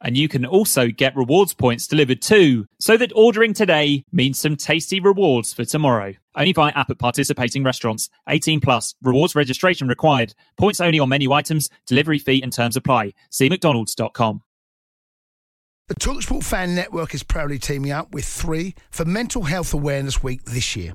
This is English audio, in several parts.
and you can also get rewards points delivered too, so that ordering today means some tasty rewards for tomorrow. Only via app at participating restaurants. 18 plus. Rewards registration required. Points only on menu items. Delivery fee and terms apply. See mcdonalds.com. The Talksport Fan Network is proudly teaming up with three for Mental Health Awareness Week this year.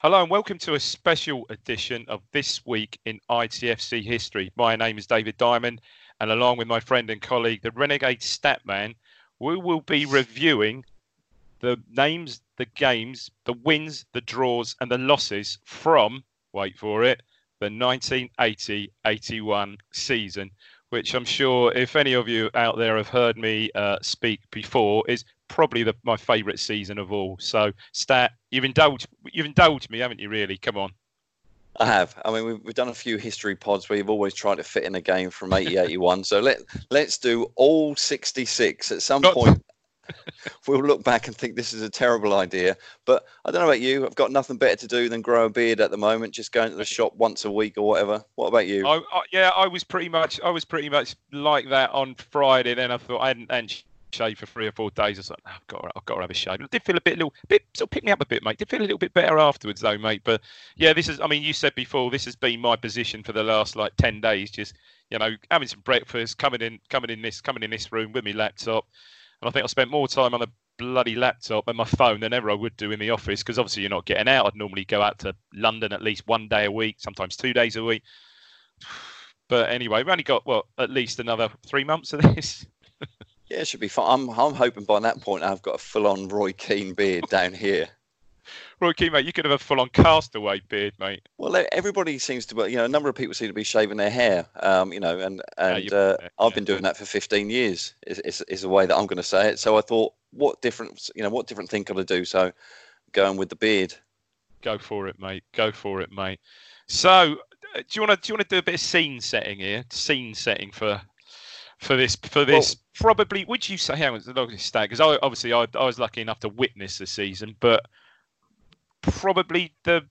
Hello and welcome to a special edition of This Week in ITFC History. My name is David Diamond, and along with my friend and colleague, the Renegade Statman, we will be reviewing the names, the games, the wins, the draws, and the losses from, wait for it, the 1980 81 season, which I'm sure if any of you out there have heard me uh, speak before, is probably the, my favourite season of all. So, Stat, you've indulged you've indulged me, haven't you? Really, come on. I have. I mean, we've, we've done a few history pods where you've always tried to fit in a game from 80, 81. so let let's do all 66 at some point. we'll look back and think this is a terrible idea. But I don't know about you. I've got nothing better to do than grow a beard at the moment. Just going to the shop once a week or whatever. What about you? I, I, yeah, I was pretty much I was pretty much like that on Friday. Then I thought I hadn't, hadn't shave for three or four days. I was like, I've got, to, I've got to have a shave. It did feel a bit, little bit, sort of pick me up a bit, mate. Did feel a little bit better afterwards, though, mate. But yeah, this is. I mean, you said before, this has been my position for the last like ten days. Just you know, having some breakfast, coming in, coming in this, coming in this room with my laptop, and I think I spent more time on the bloody laptop and my phone than ever I would do in the office because obviously you're not getting out. I'd normally go out to London at least one day a week, sometimes two days a week. But anyway, we've only got well at least another three months of this. Yeah, it should be fun. I'm, I'm hoping by that point I've got a full on Roy Keane beard down here. Roy Keane, mate, you could have a full on castaway beard, mate. Well, everybody seems to, you know, a number of people seem to be shaving their hair, um, you know, and and uh. I've been doing that for 15 years. Is, is, is the way that I'm going to say it. So I thought, what different, you know, what different thing could I do? So going with the beard. Go for it, mate. Go for it, mate. So, uh, do you want to do you want to do a bit of scene setting here? Scene setting for for this for this well, probably would you say hang on look at stat because I obviously I, I was lucky enough to witness the season but probably the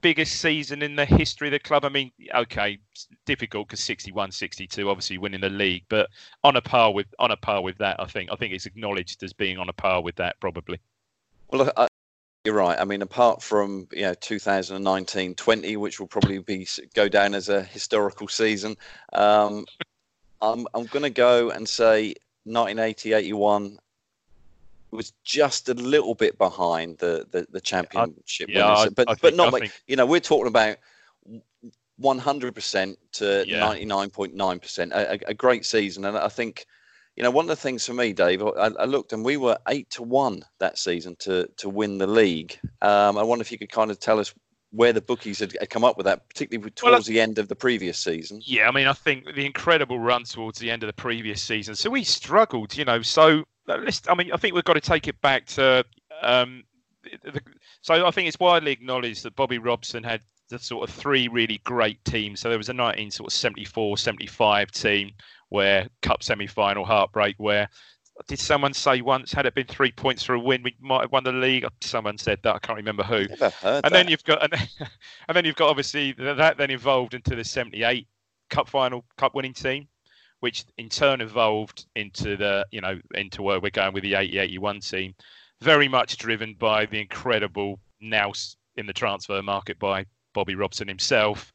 biggest season in the history of the club. I mean okay difficult because 61 62 obviously winning the league but on a par with on a par with that I think. I think it's acknowledged as being on a par with that probably. Well I, you're right. I mean, apart from you know 2019-20, which will probably be go down as a historical season, um, I'm I'm going to go and say 1980-81 was just a little bit behind the the, the championship I, yeah, winners, but I but think, not think... you know we're talking about 100% to 99.9% a, a, great season. And I think you know one of the things for me Dave I, I looked and we were 8 to 1 that season to to win the league. Um, I wonder if you could kind of tell us where the bookies had, had, come up with that, particularly towards well, the end of the previous season. Yeah, I mean, I think the incredible run towards the end of the previous season. So we struggled, you know. So let's, I mean, I think we've got to take it back to. Um, the, so I think it's widely acknowledged that Bobby Robson had the sort of three really great teams. So there was a nineteen sort 1974 75 team where cup semi final heartbreak, where did someone say once had it been three points for a win, we might have won the league? Someone said that. I can't remember who. Never heard and that. then you've got and then, and then you've got obviously that then evolved into the 78 cup final cup winning team which in turn evolved into the you know into where we're going with the 80 81 team very much driven by the incredible nous in the transfer market by bobby robson himself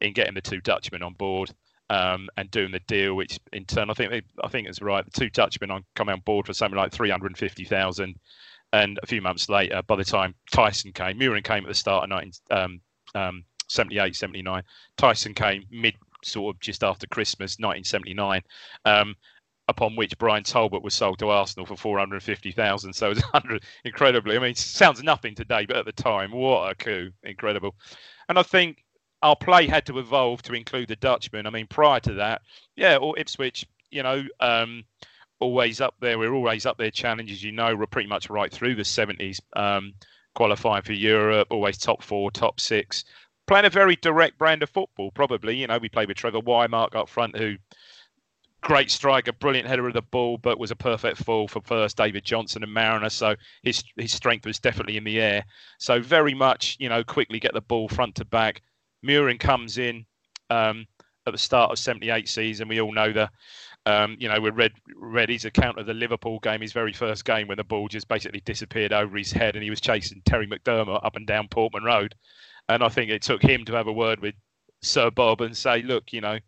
in getting the two dutchmen on board um, and doing the deal which in turn i think i think it's right the two dutchmen on coming on board for something like 350000 and a few months later, by the time Thijssen came, Mühren came at the start of 19, um, um, 78, 79. Thijssen came mid, sort of just after Christmas, 1979. Um, upon which Brian Talbot was sold to Arsenal for 450,000. So it was 100, incredibly. I mean, sounds nothing today, but at the time, what a coup! Incredible. And I think our play had to evolve to include the Dutchman. I mean, prior to that, yeah, or Ipswich, you know, um, always up there. We're always up there. Challenges, you know, we're pretty much right through the 70s. Um, qualifying for Europe, always top four, top six. Playing a very direct brand of football, probably. You know, we played with Trevor Whymark up front, who great striker, brilliant header of the ball, but was a perfect fall for first David Johnson and Mariner. So his his strength was definitely in the air. So very much, you know, quickly get the ball front to back. Mühren comes in um, at the start of 78 season. We all know the um, you know, we read his account of the Liverpool game, his very first game, when the ball just basically disappeared over his head, and he was chasing Terry McDermott up and down Portman Road. And I think it took him to have a word with Sir Bob and say, look, you know,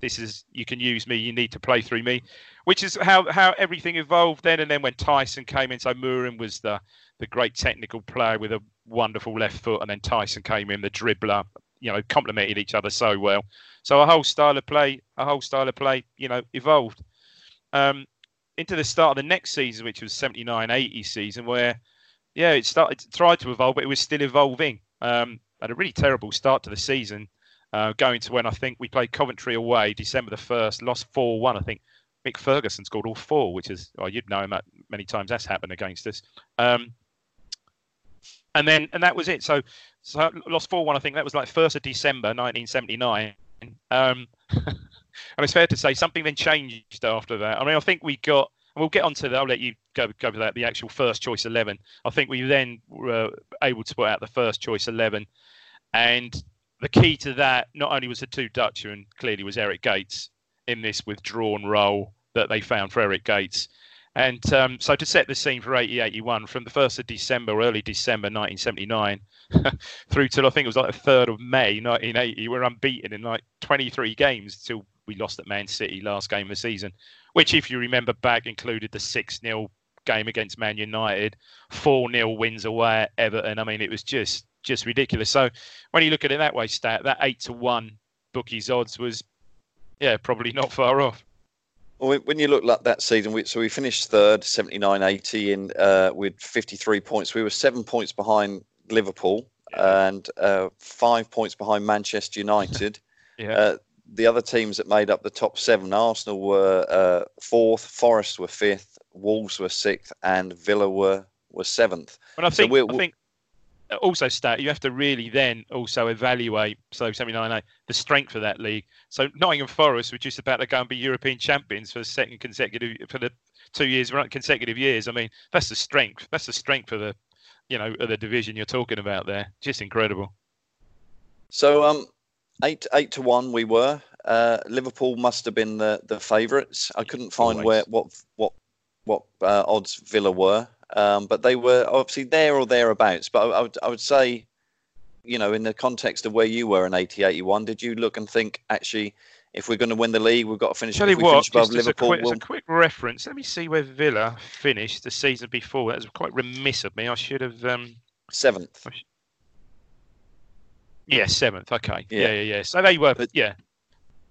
this is you can use me. You need to play through me, which is how how everything evolved then. And then when Thijssen came in, so Mühren was the the great technical player with a wonderful left foot, and then Thijssen came in, the dribbler. You know, complemented each other so well. So a whole style of play, a whole style of play, you know, evolved. Um, into the start of the next season, which was 79-80 season, where yeah, it started tried to evolve, but it was still evolving. Um, had a really terrible start to the season, uh, going to when I think we played Coventry away, December the first, lost four one. I think Mick Ferguson scored all four, which is well, you'd know him many times that's happened against us. Um, and then and that was it. So so lost four one. I think that was like first of December, 1979. Um, and it's fair to say something then changed after that. I mean, I think we got. And we'll get onto that. I'll let you go go with that. The actual first choice eleven. I think we then were able to put out the first choice eleven, and the key to that not only was the two Dutchmen, clearly was Eric Gates in this withdrawn role that they found for Eric Gates. And um, so to set the scene for 80 81, from the 1st of December, early December 1979, through till I think it was like the 3rd of May 1980, we're unbeaten in like 23 games till we lost at Man City last game of the season, which, if you remember back, included the 6 0 game against Man United, 4 0 wins away at Everton. I mean, it was just just ridiculous. So when you look at it that way, stat that 8 to 1 bookies odds was, yeah, probably not far off. Well, when you look at that season, we, so we finished third, 79 80, in, uh, with 53 points. We were seven points behind Liverpool yeah. and uh, five points behind Manchester United. yeah. Uh, the other teams that made up the top seven, Arsenal were uh, fourth, Forest were fifth, Wolves were sixth, and Villa were were seventh. Well, I think so I think also stat you have to really then also evaluate so 79 the strength of that league. So nottingham forest were just about to go and be european champions for the second consecutive for the two years consecutive years. I mean that's the strength that's the strength of the you know of the division you're talking about there. Just incredible. So um eight eight to one we were. Uh liverpool must have been the the favorites i couldn't find Always. where what what what uh, odds villa were um, but they were obviously there or thereabouts. But I, I, would, I would say, you know, in the context of where you were in 80 81, did you look and think, actually, if we're going to win the league, we've got to finish, Tell you what, finish above just as a Liverpool? quick, as we'll- a quick reference, let me see where Villa finished the season before. That was quite remiss of me. I should have. Um, seventh. yeah, seventh. Okay. Yeah. Yeah, yeah, yeah. So they were. But- yeah.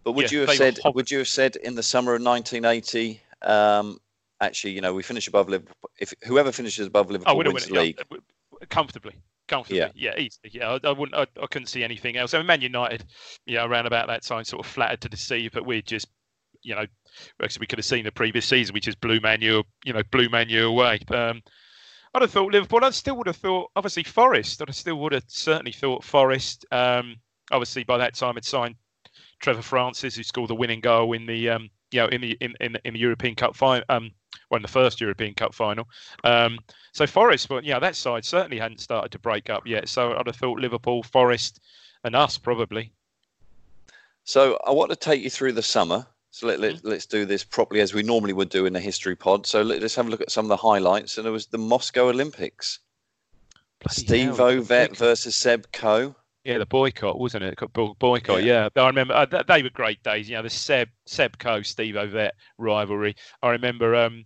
But would Yeah, you have said? Would you have said in the summer of 1980? Um, actually, you know, we finish above Liverpool. If whoever finishes above Liverpool would wins the league, yeah, comfortably. Comfortably, Yeah. yeah, easily. Yeah, I, I wouldn't. I, I couldn't see anything else. I mean, Man United, yeah, around about that time, sort of flattered to deceive, but we're just, you know, actually we could have seen the previous season, which is blew Man U, you know, blew Man U away. Um, I'd have thought Liverpool. I still would have thought, obviously, Forest. I still would have certainly thought Forest. Um, obviously, by that time, had signed Trevor Francis, who scored the winning goal in the um, you know, in the in, in, in the European Cup final, um, well, in the first European Cup final. Um, so Forest, well, yeah, that side certainly hadn't started to break up yet. So I'd have thought Liverpool, Forest, and us probably. So I want to take you through the summer. So let, let, Mm-hmm. let's do this properly as we normally would do in a history pod. So let, us have a look at some of the highlights. And it was the Moscow Olympics. Bloody Steve hell, Ovett versus Seb Coe. Yeah, the boycott, wasn't it? Bo- Boycott, yeah. I remember uh, they were great days. You know, the Seb Sebco Steve Ovett rivalry. I remember, um,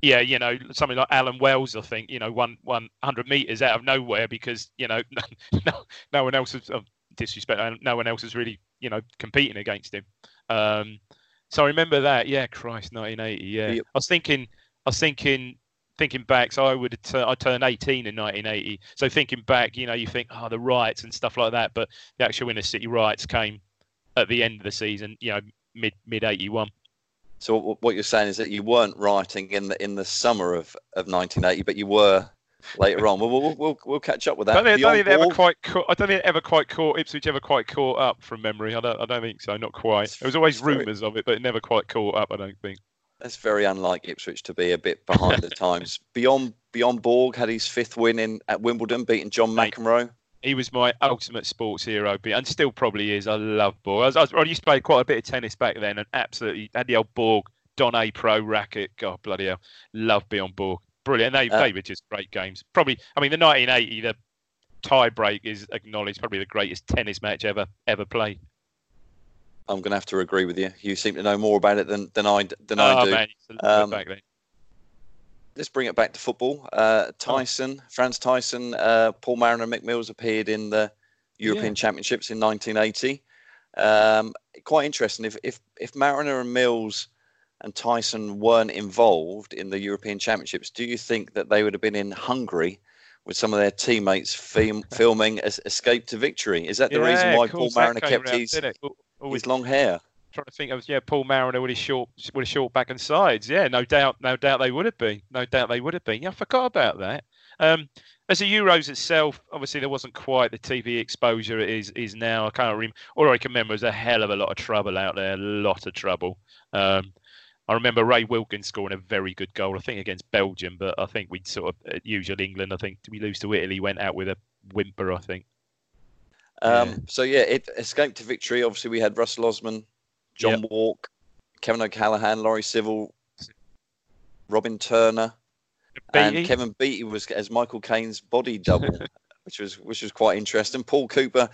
yeah, you know, something like Allan Wells. I think you know, one one hundred meters out of nowhere because you know, no, no, no one else was oh, disrespect. uh, No one else was really you know competing against him. Um, so I remember that. Yeah, Christ, nineteen eighty. Yeah, Yep. I was thinking, I was thinking thinking back, so I would have i turned 18 in 1980. So thinking back, you know, you think, oh, the riots and stuff like that, but the actual inner city riots came at the end of the season, you know, mid mid 81. So what you're saying is that you weren't writing in the in the summer of, of 1980, but you were later on. We'll, we'll, we'll, we'll catch up with I that. don't think, I don't think they ever quite caught. I don't think they ever quite caught Ipswich ever quite caught up from memory. I don't. I don't think so. Not quite. There was always rumours of it, but it never quite caught up. I don't think. That's very unlike Ipswich to be a bit behind the times. Beyond Björn Borg had his fifth win in at Wimbledon, beating John McEnroe. He was my ultimate sports hero, and still probably is. I love Borg. I, was, I, was- I used to play quite a bit of tennis back then, and absolutely had the old Borg Donnay Pro racket. God bloody hell, love Björn Borg. Brilliant. They, Uh, they were just great games. Probably, I mean, the 1980, the tie break is acknowledged probably the greatest tennis match ever ever played. I'm going to have to agree with you. You seem to know more about it than, than I than I oh do. man, used to love it Um, back. Let's bring it back to football. Uh, Thijssen, Frans Thijssen, uh, Paul Mariner, Mick Mills appeared in the European Championships in 1980. Um, quite interesting. If, if if Mariner and Mills and Thijssen weren't involved in the European Championships, do you think that they would have been in Hungary with some of their teammates film, filming Es- Escape to Victory? Is that the reason why Paul Mariner kept his? Al- always his long hair? trying to think of yeah, Paul Mariner with his short with his short back and sides. Yeah, no doubt, no doubt they would have been. No doubt they would have been. Yeah, I forgot about that. Um, as the Euros itself, obviously there wasn't quite the TV exposure it is is now. I can't remember. All I can remember is a hell of a lot of trouble out there, a lot of trouble. Um, I remember Ray Wilkins scoring a very good goal, I think against Belgium, but I think we'd sort of, at usual England, I think we lose to Italy, went out with a whimper, I think. Um, Yeah. So yeah, it escaped to victory. Obviously, we had Russell Osman, John Wark, Kevin O'Callaghan, Laurie Sivell, Robin Turner, and Kevin Beattie was as Michael Caine's body double, which was which was quite interesting. Paul Cooper,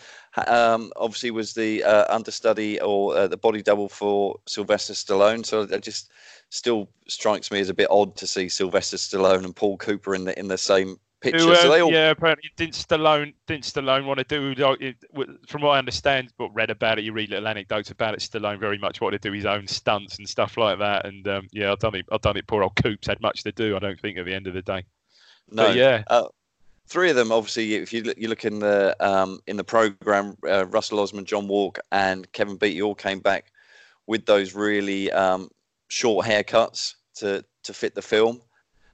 um, obviously, was the uh, understudy or uh, the body double for Sylvester Stallone. So it just still strikes me as a bit odd to see Sylvester Stallone and Paul Cooper in the in the same picture. Who, so uh, they all yeah, apparently didn't Stallone didn't Stallone want to do like, it, from what I understand, but read about it, you read little anecdotes about it. Stallone very much wanted to do his own stunts and stuff like that. And um, yeah, I don't think I don't think poor old Coops had much to do. I don't think at the end of the day. no, But yeah, Uh, three of them, obviously, if you look, you look in the um, in the program, uh, Russell Osman, John Wark, and Kevin Beattie all came back with those really um, short haircuts to to fit the film.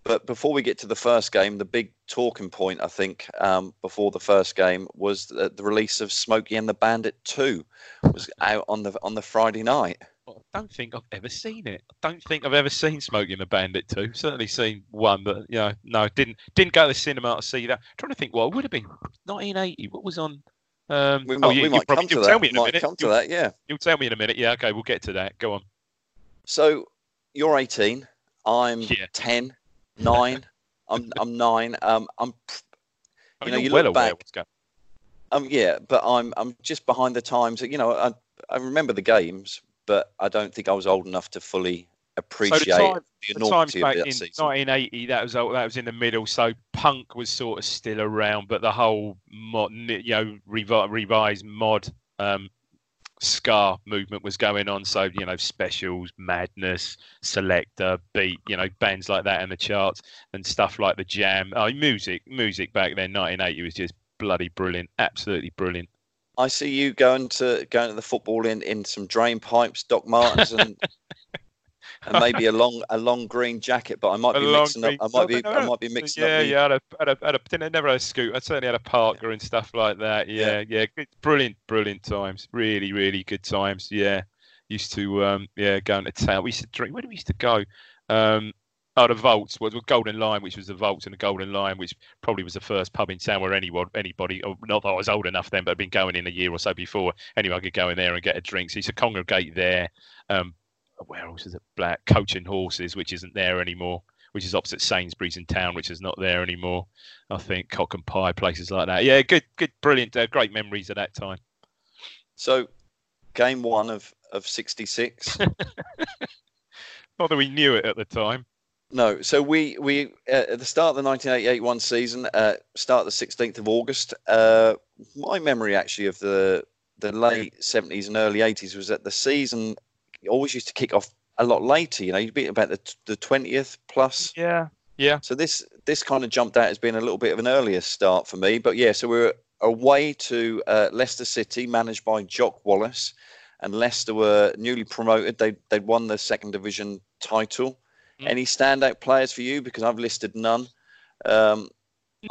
But before we get to the first game, the big talking point, I think, um, before the first game was the, the release of Smokey and the Bandit Two was out on the on the Friday night. I don't think I've ever seen it. I don't think I've ever seen Smokey and the Bandit two. Certainly seen one, but you know, no, didn't didn't go to the cinema to see that. trying to think what it would have been 1980. What was on? Um, We oh, might, you, we might probably- come to that. Tell me in a might minute. come to You'll- that, yeah. You'll tell me in a minute. Yeah, okay, we'll get to that. Go on. So you're 18. I'm Yeah. 10, 9. I'm I'm nine. Um, I'm Oh, You know, you well look back- um yeah, but I'm I'm just behind the times. You know, I I remember the games, but I don't think I was old enough to fully appreciate time- the the times enormity back of in season. 1980, that was that was in the middle. So punk was sort of still around, but the whole mod, you know, revi- revised mod um, ska movement was going on. So you know, specials, madness, Selecter, beat, you know, bands like that in the charts and stuff like the Jam. Oh, music, music back then, 1980 was just bloody brilliant, absolutely brilliant. I see you going to going to the football in in some drain pipes, Doc Martens, and and maybe a long a long green jacket. But I might A be mixing up. I might be I might be mixing yeah, up. yeah, I had a, had a, had a, didn't, never had a scoot. I certainly had a Parker and stuff like that. Yeah, yeah, good, brilliant, brilliant times. Really, really good times. Yeah, Used to um, yeah go into town. We used to drink. Where did we used to go? Um, oh, the Vaults was well, Golden Lion, which was the Vaults and the Golden Lion, which probably was the first pub in town where anyone, anybody, oh, not that I was old enough then, but I'd been going in a year or so before. Anyone could go in there and get a drink. So you used to congregate there. Um, where else is it? Black Coaching Horses, which isn't there anymore which is opposite Sainsbury's in town, which is not there anymore. I think Cock and Pie, places like that. Yeah, good, good, brilliant, uh, great memories of that time. So, game one of of '66. not that we knew it at the time. No, so we we uh, at the start of the 1988-1 season, uh, start the 16th of August. Uh, my memory actually of the the late 70s and early 80s was that the season always used to kick off a lot later. You know, you'd be about the the twentieth plus. Yeah, yeah. So this this kind of jumped out as being a little bit of an earlier start for me. But yeah, so we are away to uh, Leicester City, managed by Jock Wallace, and Leicester were newly promoted. They they'd won the second division title. Mm. Any standout players for you? Because I've listed none. Um,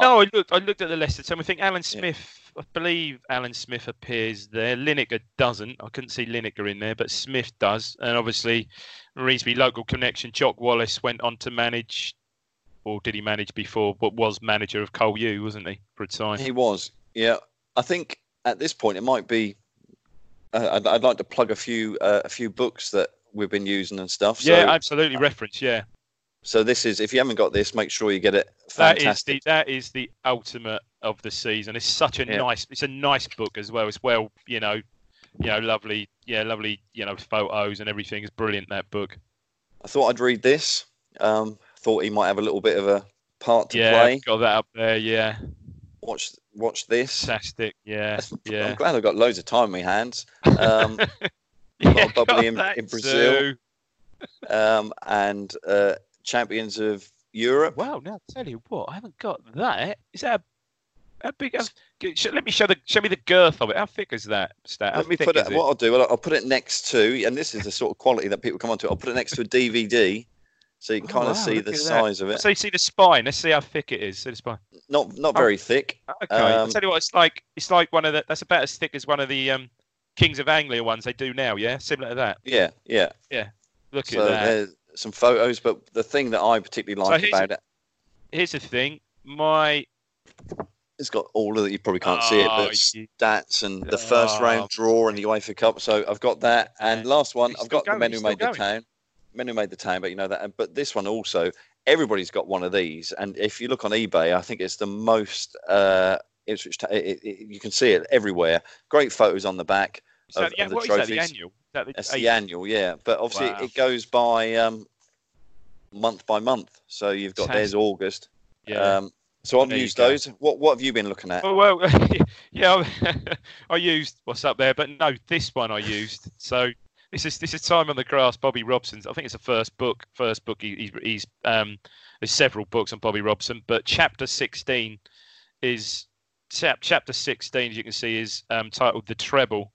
no, I looked. I looked at the Leicester team. I think Alan Smith. Yeah. I believe Alan Smith appears there. Lineker doesn't. I couldn't see Lineker in there, but Smith does. And obviously, Revesby local connection. Jock Wallace went on to manage, or did he manage before? But was manager of Cole U, wasn't he, for a time? He was. Yeah, I think at this point it might be. Uh, I'd, I'd, like to plug a few uh, a few books that we've been using and stuff. So, yeah, absolutely. Reference. Yeah. So this is if you haven't got this, make sure you get it. Fantastic. That is the that is the ultimate of the season. It's such a yeah. nice it's a nice book as well. It's well, you know, you know, lovely, yeah, lovely, you know, photos and everything. It's brilliant that book. I thought I'd read this. Um, thought he might have a little bit of a part to yeah, play. got that up there. Yeah. Watch watch this. Fantastic. Yeah. Yeah. I'm glad I've got loads of time in my hands. Um, yeah, bubbly in, in Brazil. um, and uh, champions of Europe. Wow! Now tell you what, I haven't got that. Is that a, a big? A, let me show the show me the girth of it. How thick is that? Stat? Let me put it, it, What I'll do, I'll, I'll, put it next to, and this is the sort of quality that people come onto. I'll put it next to a DVD, so you can oh, kind of see the size that. of it. So you see the spine. Let's see how thick it is. See the spine. Not not very oh, thick. Okay. Um, I'll tell you what, it's like. It's like one of the. That's about as thick as one of the um, Kings of Anglia ones they do now. Yeah, similar to that. Yeah, yeah, yeah. Look so at that some photos, but the thing that I particularly like so about it. Here's the thing, my. It's got all of that. You probably can't oh, see it, but oh, stats and the first oh. round draw and the UEFA Cup. So I've got that, and last one, I've got going, the men who made going. the town. Men who made the town, but you know that. But this one also, everybody's got one of these, and if you look on eBay, I think it's the most. Uh, Ipswich. It, it, it, you can see it everywhere. Great photos on the back. Of, that, yeah, of the what trophies. Is that, the annual? That the, That's the annual, yeah. But obviously wow. it goes by um, month by month. So you've got there's August. Yeah. Um, so I've used those. What what have you been looking at? Oh, well, yeah, I used what's up there, but no, this one I used. So this is this is Time on the Grass, Bobby Robson's. I think it's the first book. First book. He, he's, he's um, there's several books on Bobby Robson, but chapter 16 is chapter 16, as you can see, is um, titled "The Treble,"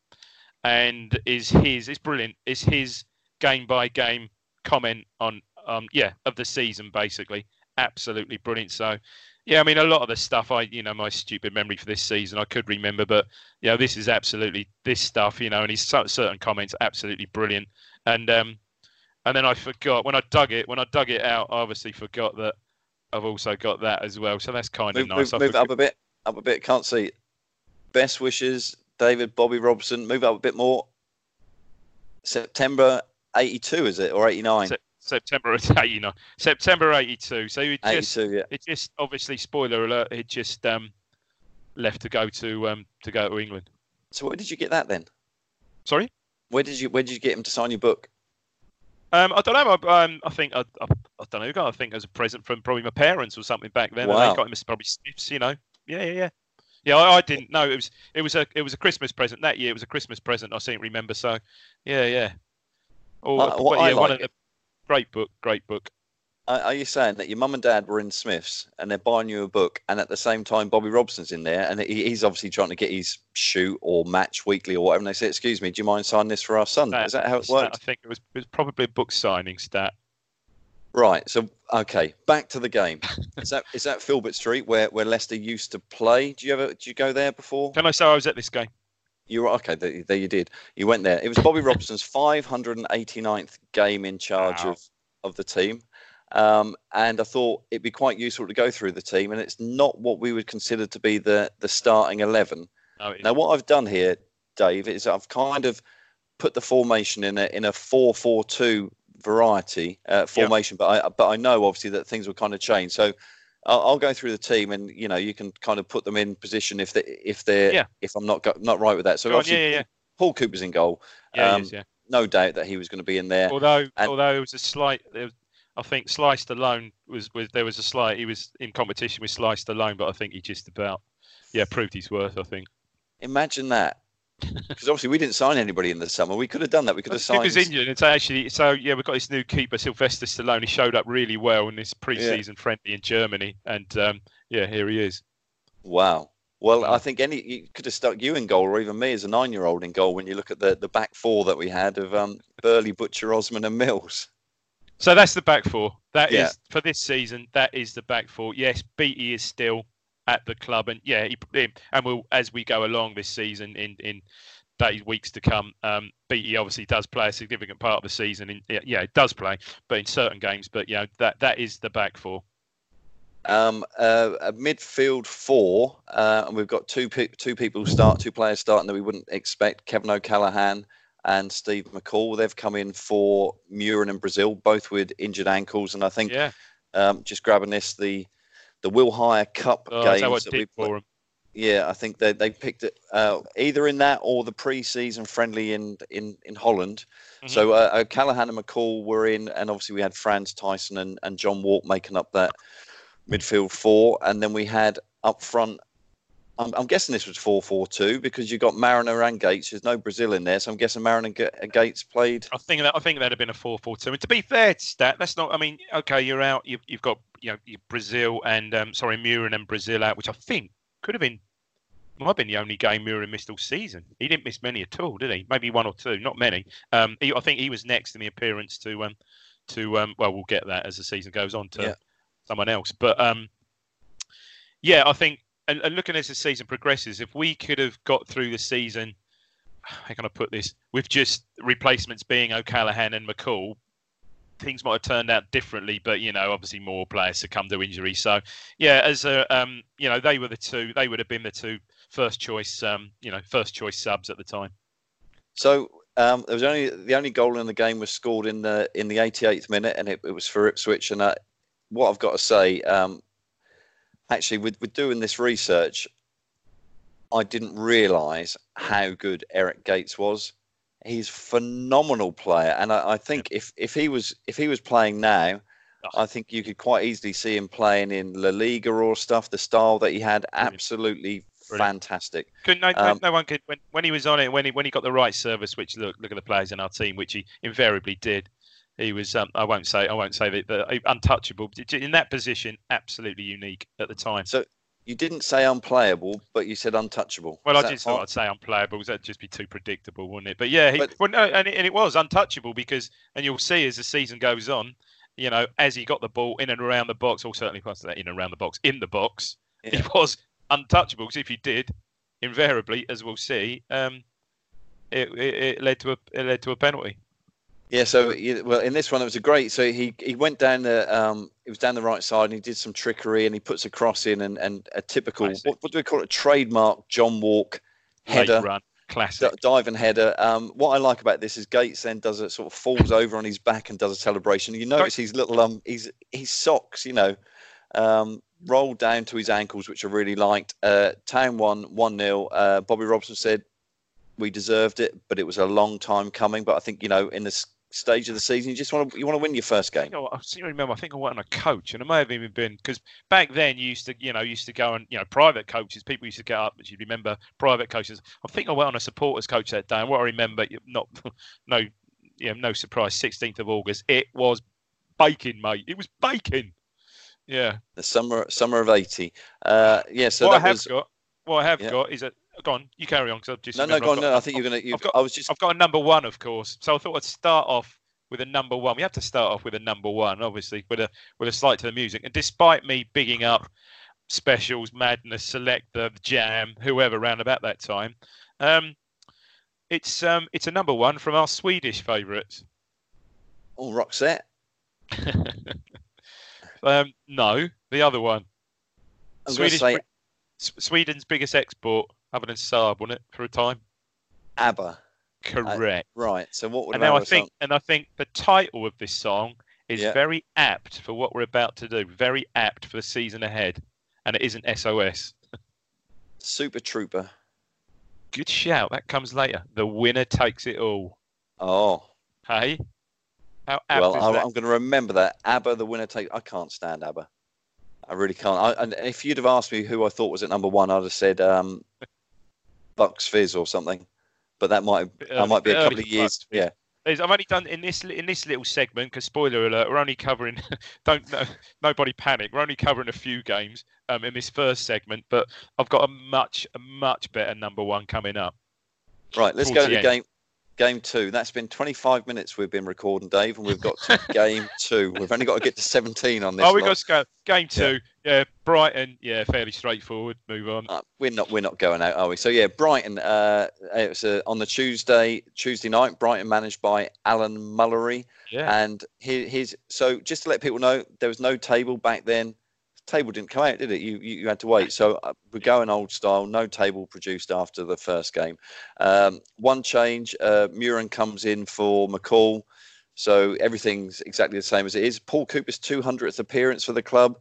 and is his. It's brilliant. It's his game by game comment on um, yeah, of the season basically. Absolutely brilliant. So, yeah, I mean, a lot of the stuff I, you know, my stupid memory for this season, I could remember, but you know, this is absolutely this stuff, you know, and his certain comments absolutely brilliant. And um, and then I forgot when I dug it, when I dug it out, I obviously forgot that I've also got that as well. So that's kind of nice. Move, move up a bit, up a bit. Can't see. Best wishes, David Bobby Robson. Move up a bit more. September 82, is it, or 89? September 89. September 82. So it just, 82, yeah. it just obviously spoiler alert. It just um, left to go to um, to go to England. So where did you get that then? Sorry. Where did you where did you get him to sign your book? Um, I don't know. I, um, I think I, I, I, don't know. I think as a present from probably my parents or something back then. Wow. And they got him probably Smiths. You know. Yeah, yeah, yeah. Yeah, I, I, didn't know it was it was a it was a Christmas present that year. It was a Christmas present. I seem to remember. So, yeah, yeah. Or, uh, but, yeah, like one of the Great book, great book. Are you saying that your mum and dad were in Smiths and they're buying you a book, and at the same time Bobby Robson's in there, and he's obviously trying to get his shoot or match weekly or whatever, and they say, "Excuse me, do you mind signing this for our son?" That, Is that how it works? I think it was, it was probably a book signing stat. Right. So okay, back to the game. is that is that Filbert Street where, where Leicester used to play? Do you ever do you go there before? Can I say I was at this game? You were okay. There, there, you did. You went there. It was Bobby Robson's 589th game in charge wow. of of the team. Um, and I thought it'd be quite useful to go through the team, and it's not what we would consider to be the the starting eleven. now, what I've done here, Dave, is I've kind of put the formation in a in a four four two variety uh, formation, but I but I know obviously that things will kind of change. So I'll, I'll, go through the team, and you know you can kind of put them in position if they if they're yeah. if I'm not not right with that. So obviously, yeah, yeah, Paul Cooper's in goal. Yeah, um, is, yeah. No doubt that he was going to be in there. Although and, although it was a slight, was, I think Stallone was, was there was a slight. He was in competition with Stallone, but I think he just about yeah proved his worth. I think. Imagine that because obviously we didn't sign anybody in the summer. We could have done that. We could have signed. Injured. It's actually so yeah. We've got this new keeper, Sylvester Stallone. He showed up really well in this pre-season yeah. friendly in Germany, and um, yeah, here he is. Wow. Well, I think any you could have stuck you in goal, or even me as a nine-year-old in goal. When you look at the the back four that we had of um, Burley, Butcher, Osman, and Mills. So that's the back four. That yeah. is for this season. That is the back four. Yes, Beattie is still at the club, and yeah, he, and we'll as we go along this season in in days, weeks to come. Um, Beattie obviously does play a significant part of the season. In, yeah, it does play, but in certain games. But you know that that is the back four. Um, uh, a midfield four, uh, and we've got two pe- two people start, two players starting that we wouldn't expect. Kevin O'Callaghan and Steve McCall. They've come in for Mühren and Brazil, both with injured ankles, and I think yeah. um, just grabbing this the the Willhire Cup oh, games that we. Yeah, I think they they picked it uh, either in that or the pre-season friendly in in in Holland. Mm-hmm. So uh, uh, Callaghan and McCall were in, and obviously we had Frans Thijssen and, and John Wark making up that midfield four, and then we had up front. I'm, I'm guessing this was four four two because you've got Mariner and Gates. There's no Brazil in there, so I'm guessing Mariner and Gates played. I think that I think that'd have been a four four two. And to be fair, to Stat, that's not. I mean, okay, you're out. You've, you've got you know Brazil and um, sorry Mühren and Brazil out, which I think could have been might have been the only game Mühren missed all season. He didn't miss many at all, did he? Maybe one or two, not many. Um, he, I think he was next in the appearance to um, to um, well, we'll get that as the season goes on to yeah. someone else. But um, yeah, I think and, and, looking as the season progresses, if we could have got through the season, how can I put this, with just replacements being O'Callaghan and McCall, things might have turned out differently, but you know, obviously more players succumbed to injury. So yeah, as a um, you know, they were the two. They would have been the two first choice, um, you know, first choice subs at the time. So um, there was only the only goal in the game was scored in the in the 88th minute, and it, it was for Ipswich. And uh, what I've got to say, um, actually, with with doing this research, I didn't realise how good Eric Gates was he's phenomenal player, and I, I think if if he was if he was playing now. I think you could quite easily see him playing in La Liga or stuff. The style that he had, absolutely Brilliant. fantastic. Couldn't no, um, no, one could when, when he was on it when he when he got the right service. Which look look at the players in our team, which he invariably did. He was um, I won't say I won't say that, but untouchable in that position. Absolutely unique at the time. So you didn't say unplayable, but you said untouchable. Well, Is I just thought I'd say unplayable because that'd just be too predictable, wouldn't it? But yeah, he, but, well, no, and, it, and it was untouchable because, and you'll see as the season goes on, you know, as he got the ball in and around the box, or certainly past that in and around the box, in the box, yeah. he was untouchable. Because if he did, invariably, as we'll see, um, it, it, it led to a it led to a penalty. Yeah, so well in this one it was a great. So he he went down the um it was down the right side and he did some trickery and he puts a cross in and and a typical what, what, do we call it A trademark John Wark header run classic d- dive and header. Um, what I like about this is Gates then does it sort of falls over on his back and does a celebration. You notice his little um his his socks, you know, um rolled down to his ankles, which I really liked. Uh, Town won one 0 uh, Bobby Robson said we deserved it, but it was a long time coming. But I think you know in this stage of the season. You just want to you want to win your first game. I, I remember. I think I went on a coach, and it may have even been because back then you used to you know used to go on you know private coaches. People used to get up. But you remember private coaches. I think I went on a supporters coach that day, and what I remember, not no know, no surprise. 16th of August, it was baking, mate. It was baking. Yeah. The summer summer of '80. Uh, yeah. So what I have was... got, what I have yeah. got is a go on. You carry on because I've just no, no, go on. Got, no, I think you're gonna. I've got, I was just. I've got a number one, of course. So I thought I'd start off with a number one. We have to start off with a number one, obviously, with a with a slight to the music. And despite me bigging up specials, madness, select the jam, whoever around about that time, um, It's um, it's a number one from our Swedish favourites. Oh, Roxette. um, no, the other one. I'm Swedish, say Sweden's biggest export, other than Saab, wasn't it, for a time? ABBA. Correct. Right. So what would and now I think, sound- and I think the title of this song is Yeah. very apt for what we're about to do. Very apt for the season ahead, and it isn't SOS. Super Trooper. Good shout. That comes later. The winner takes it all. Oh, Hey, how apt well, is I? I'm going to remember that. ABBA, the winner take. I can't stand ABBA. I really can't. I, and if you'd have asked me who I thought was at number one, I'd have said um, Bucks Fizz or something. But that might that might be a couple of years. Yeah. I've only done in this in this little segment because spoiler alert, we're only covering. don't no, nobody panic. We're only covering a few games um, in this first segment, but I've got a much a much better number one coming up. Right. Let's go to the the end. game. Game two. That's been 25 minutes we've been recording, Dave, and we've got to game two. We've only got to get to 17 on this. oh, we lot. got to go game two. Yeah. Brighton. Yeah, fairly straightforward. Move on. Uh, we're not we're not going out, are we? So yeah, Brighton. Uh, it was uh, on the Tuesday Tuesday night. Brighton managed by Alan Mullery, Yeah. and he, his so just to let people know, there was no table back then. Table didn't come out, did it? You you, you had to wait. So uh, we're going old style. No table produced after the first game. Um, one change. Uh, Mühren comes in for McCall. So everything's exactly the same as it is. Paul Cooper's 200th appearance for the club.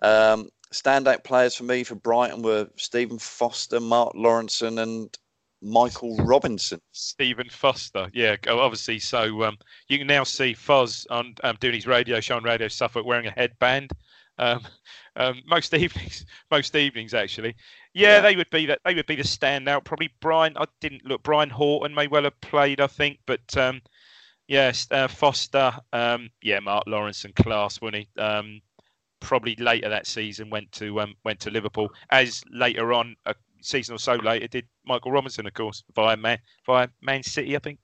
Um, standout players for me for Brighton were Stephen Foster, Mark Lawrenson, and Michael Robinson. Stephen Foster. Yeah, obviously. So um, you can now see Foz on um, doing his radio show on Radio Suffolk wearing a headband. Um, um, most evenings, most evenings actually. Yeah, Yeah. they would be that. They would be the standout. Probably Brian. I didn't look. Brian Horton may well have played. I think, but um, yes, uh, Foster. Um, yeah, Mark Lawrenson class, wasn't he? Um, probably later that season went to um, went to Liverpool. As later on, a season or so later, did Michael Robinson, of course, via Man via Man City, I think.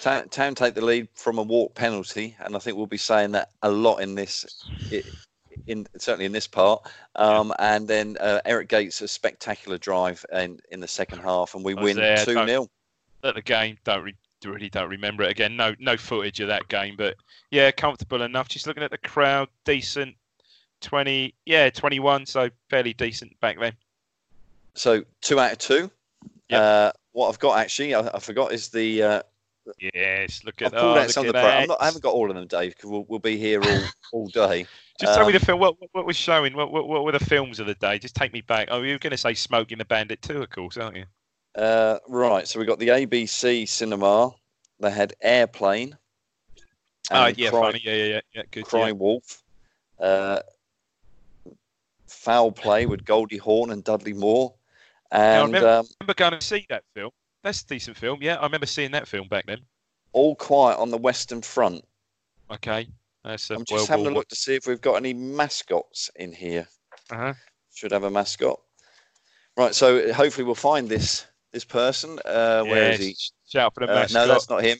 Town, take the lead from a Wark penalty, and I think we'll be saying that a lot in this, in certainly in this part. Um, and then uh, Eric Gates a spectacular drive in in the second half, and we win two don't- 0 at the game. Don't re- really don't remember it again. No no footage of that game, but yeah, comfortable enough. Just looking at the crowd, decent. Twenty, yeah, twenty-one. So fairly decent back then. So two out of two. Yep. Uh, what I've got actually, I, I forgot, is the uh, Yes, look I've at pulled oh, out some of the. Pro- I'm not, I haven't got all of them, Dave, because we'll, we'll be here all all day. Just tell me the um, film. What, what- was showing? What, what what were the films of the day? Just take me back. Oh, you were going to say Smokey and the Bandit too, of course, aren't you? Uh, right, so we got the ABC cinema. They had Airplane. Oh, yeah, Cry, funny. Yeah, yeah, yeah, yeah. Good. Cry yeah. Wolf. Uh, Foul Play with Goldie Hawn and Dudley Moore. I And remember- um, I remember going to see that film. That's a decent film. Yeah, I remember seeing that film back then. All Quiet on the Western Front. Okay, that's a I'm just having a look to see if we've got any mascots in here. Uh-huh. Should have a mascot. Right, so hopefully we'll find this this person. Uh, where is he? Yes, Shout for the Uh, mascot. no, that's not him.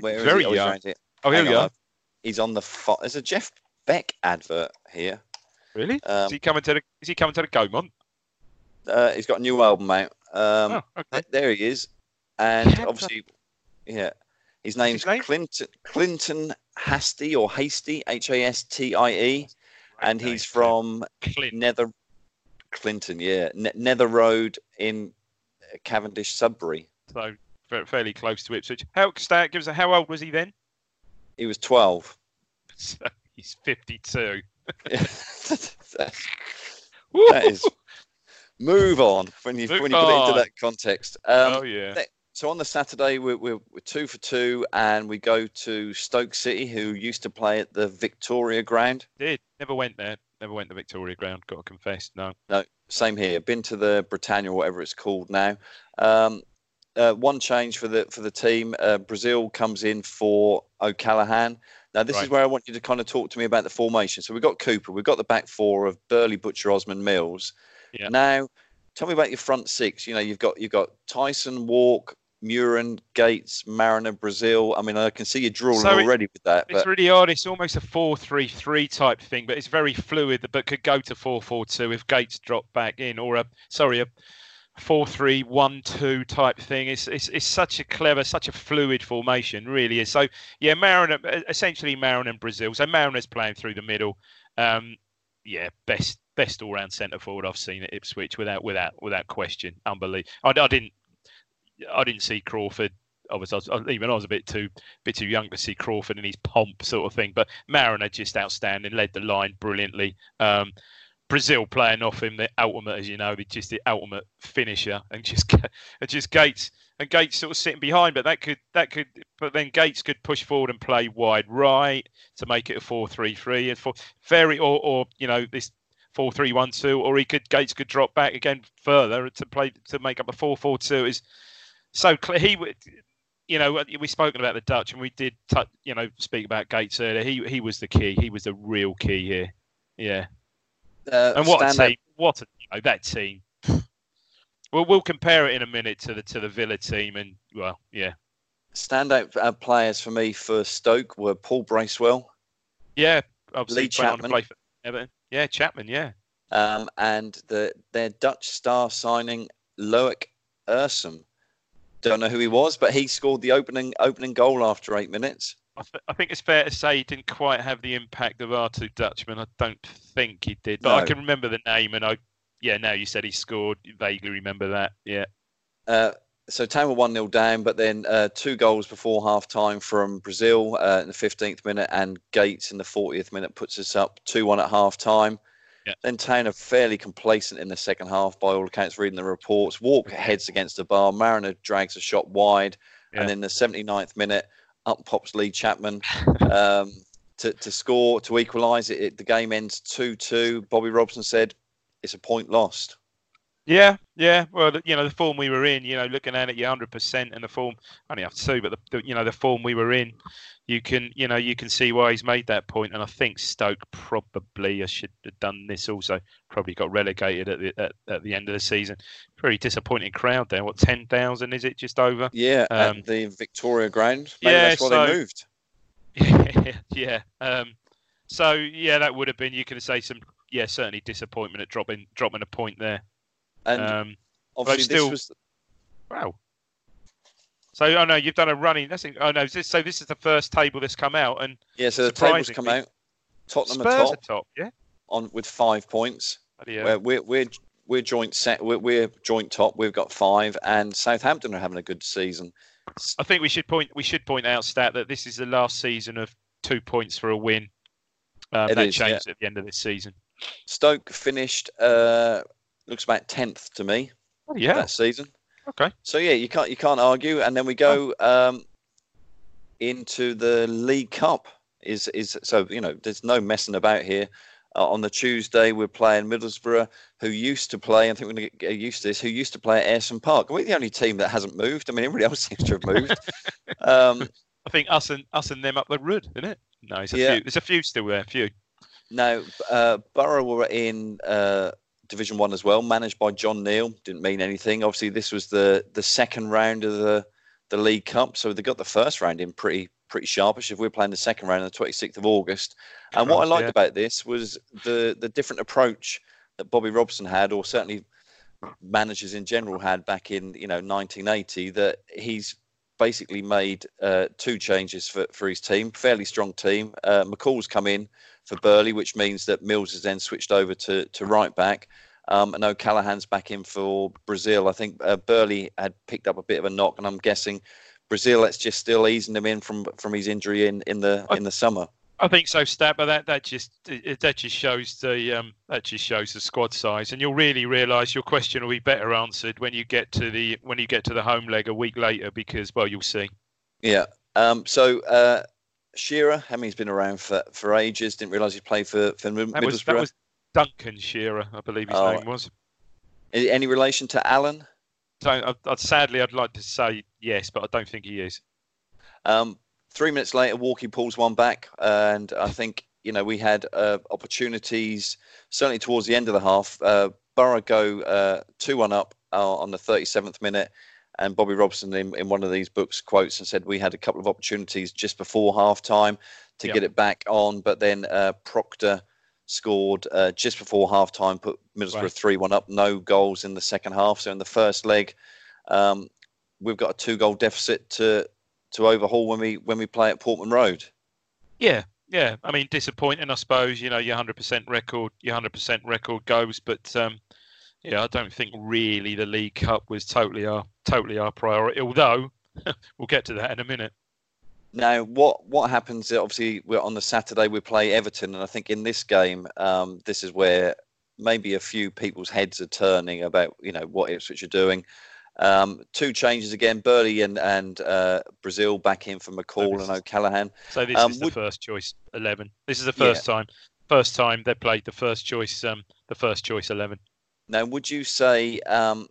Where is Very he? Oh, young. Oh, here Hang we on, are. He's on the. Fo- There's a Jeff Beck advert here. Really? Um, is he coming to the? Is he coming to the Gaumont? uh, he's got a new album out. Um, oh, okay. th- there he is, and obviously, yeah, his name's name? Clinton Clinton Hasty or Hasty H A S T I E, and he's from Clint. Nether Clinton, yeah, ne- Nether Road in Cavendish, Sudbury. So fairly close to Ipswich. How Stat gives a how old was he then? He was twelve. So he's fifty-two. that is move on when you Move when you put it on. into that context. Um, oh yeah. So on the Saturday we're, we're, we're two for two, and we go to Stoke City, who used to play at the Victoria Ground. Did never went there. Never went to Victoria Ground. Got to confess. No. No, same here. Been to the Britannia or whatever it's called now. Um, uh, one change for the for the team. Uh, Brazil comes in for O'Callaghan. Now this is where I want you to kind of talk to me about the formation. So we've got Cooper, we've got the back four of Burley, Butcher, Osman, Mills. Yeah. Now, tell me about your front six. You know, you've got you've got Thijssen, Wark, Mühren, Gates, Mariner, Brazil. I mean, I can see you drooling So it- already with that. It's But really odd. It's almost a four-three-three type thing, but it's very fluid. But could go to four-four-two if Gates dropped back in, or a sorry, a four three one two type thing. It's, it's it's such a clever, such a fluid formation, really is. So yeah, Mariner essentially Mariner and Brazil. So Mariner's playing through the middle. Um, yeah, best best all round centre forward I've seen at Ipswich without without without question. Unbelievable. I, I didn't I didn't see Crawford. Obviously, I was, even I was a bit too bit too young to see Crawford and his pomp sort of thing. But Mariner just outstanding, led the line brilliantly. Um, Brazil playing off him, the ultimate, as you know, just the ultimate finisher, and just and just Gates and Gates sort of sitting behind, but that could that could, but then Gates could push forward and play wide right to make it a four-three-three and for very or or you know this four-three-one-two, or he could Gates could drop back again further to play to make up a four-four-two. Is so. He would. You know, we spoken about the Dutch, and we did, you know, speak about Gates earlier. He he was the key. He was the real key here. Yeah, uh, and what a team! What a you know, that team. Well, we'll compare it in a minute to the to the Villa team, and well, yeah. Standout uh, players for me for Stoke were Paul Bracewell. Yeah, obviously Lee Chapman. Play for Everton. Yeah, Chapman. Yeah. Um, and the their Dutch star signing Loek Ursem. Don't know who he was, but he scored the opening opening goal after eight minutes. I, th- I, think it's fair to say he didn't quite have the impact of our two Dutchmen. I don't think he did, but no. I can remember the name, and I, yeah, now you said he scored. Vaguely remember that. Yeah. Uh, so were one 0 down, but then uh, two goals before half time from Brazil uh, in the fifteenth minute, and Gates in the fortieth minute puts us up two one at half time. Yeah. Then Town are fairly complacent in the second half, by all accounts. Reading the reports, Wark heads against the bar. Mariner drags a shot wide, yeah. and in the 79th minute, up pops Lee Chapman um, to, to score, to equalise it, it. The game ends 2 2. Bobby Robson said, it's a point lost. Yeah, yeah. Well, you know, the form we were in, you know, looking at it, you 100% and the form, I only have two, but the, the, you know, the form we were in, you can, you know, you can see why he's made that point. And I think Stoke probably, I should have done this also, probably got relegated at the, at, at the end of the season. Very disappointing crowd there. What, 10,000 is it just over? Yeah, um, at the Victoria ground. Maybe yeah, that's why so, they moved. Yeah, yeah. Um, so, yeah, that would have been, you could say some, yeah, certainly disappointment at dropping dropping a point there. And um, obviously, still, this was wow. So I oh know you've done a running. That's oh no. This, so this is the first table that's come out, and yeah. So the tables come out. Tottenham Spurs are top, top, yeah, on with five points. Where we're we're we're joint set. We're, we're joint top. We've got five, and Southampton are having a good season. I think we should point we should point out stat that this is the last season of two points for a win. Um, that is, changed yeah. at the end of this season. Stoke finished uh, looks about tenth to me. Oh, yeah, that season. Okay. So yeah, you can't you can't argue, and then we go um, into the League Cup. Is is so you know there's no messing about here. Uh, on the Tuesday, we're playing Middlesbrough, who used to play. I think we're going to get used to this. Who used to play at Ayresome Park? Are We're the only team that hasn't moved. I mean, everybody else seems to have moved. um, I think us and us and them up the road, isn't it? No, there's a yeah. few. There's a few still there. A few. Now, uh, Borough were in uh, Division One as well, managed by John Neal. Didn't mean anything. Obviously, this was the the second round of the the League Cup, so they got the first round in pretty pretty sharpish. If we're playing the second round on the 26th of August, and what I liked yeah. about this was the the different approach that Bobby Robson had, or certainly managers in general had back in you know 1980. That he's basically made uh, two changes for, for his team. Fairly strong team. Uh, McCall's come in for Burley, which means that Mills has then switched over to, to right back. Um, and O'Callaghan's back in for Brazil. I think uh, Burley had picked up a bit of a knock, and I'm guessing Brazil. That's just still easing him in from from his injury in, in the in the summer. I think so, Stat. But that that just that just shows the um, that just shows the squad size, and you'll really realise your question will be better answered when you get to the when you get to the home leg a week later, because well, you'll see. Yeah. Um, so uh, Shearer. I mean, he's been around for, for ages. Didn't realise he played for, for Middlesbrough. That was, that was Duncan Shearer, I believe his oh. name was. Any relation to Alan? So, I'd, sadly, I'd like to say yes, but I don't think he is. Um, three minutes later, Walkie pulls one back, and I think you know we had uh, opportunities certainly towards the end of the half. Uh, Borough go uh, two one up uh, on the 37th minute, and Bobby Robson, in, in one of these books, quotes and said we had a couple of opportunities just before half time to yep. get it back on, but then uh, Proctor scored uh, just before half time, put Middlesbrough Right. 3 1 up, no goals in the second half. So in the first leg, um, we've got a two goal deficit to to overhaul when we when we play at Portman Road. Yeah, yeah. I mean, disappointing, I suppose. You know, your hundred percent record, your hundred percent record goes, but um, yeah, I don't think really the League Cup was totally our totally our priority. Although we'll get to that in a minute. Now, what what happens? Obviously, we're on the Saturday we play Everton, and I think in this game, um, this is where maybe a few people's heads are turning about you know what Ipswich are doing. Um, two changes again: Burley and and uh, Brazil back in for McCall this and is- O'Callaghan. So this Um, is the would- first choice eleven. This is the Yeah. first time, first time they played the first choice, um, the first choice eleven. Now, would you say um,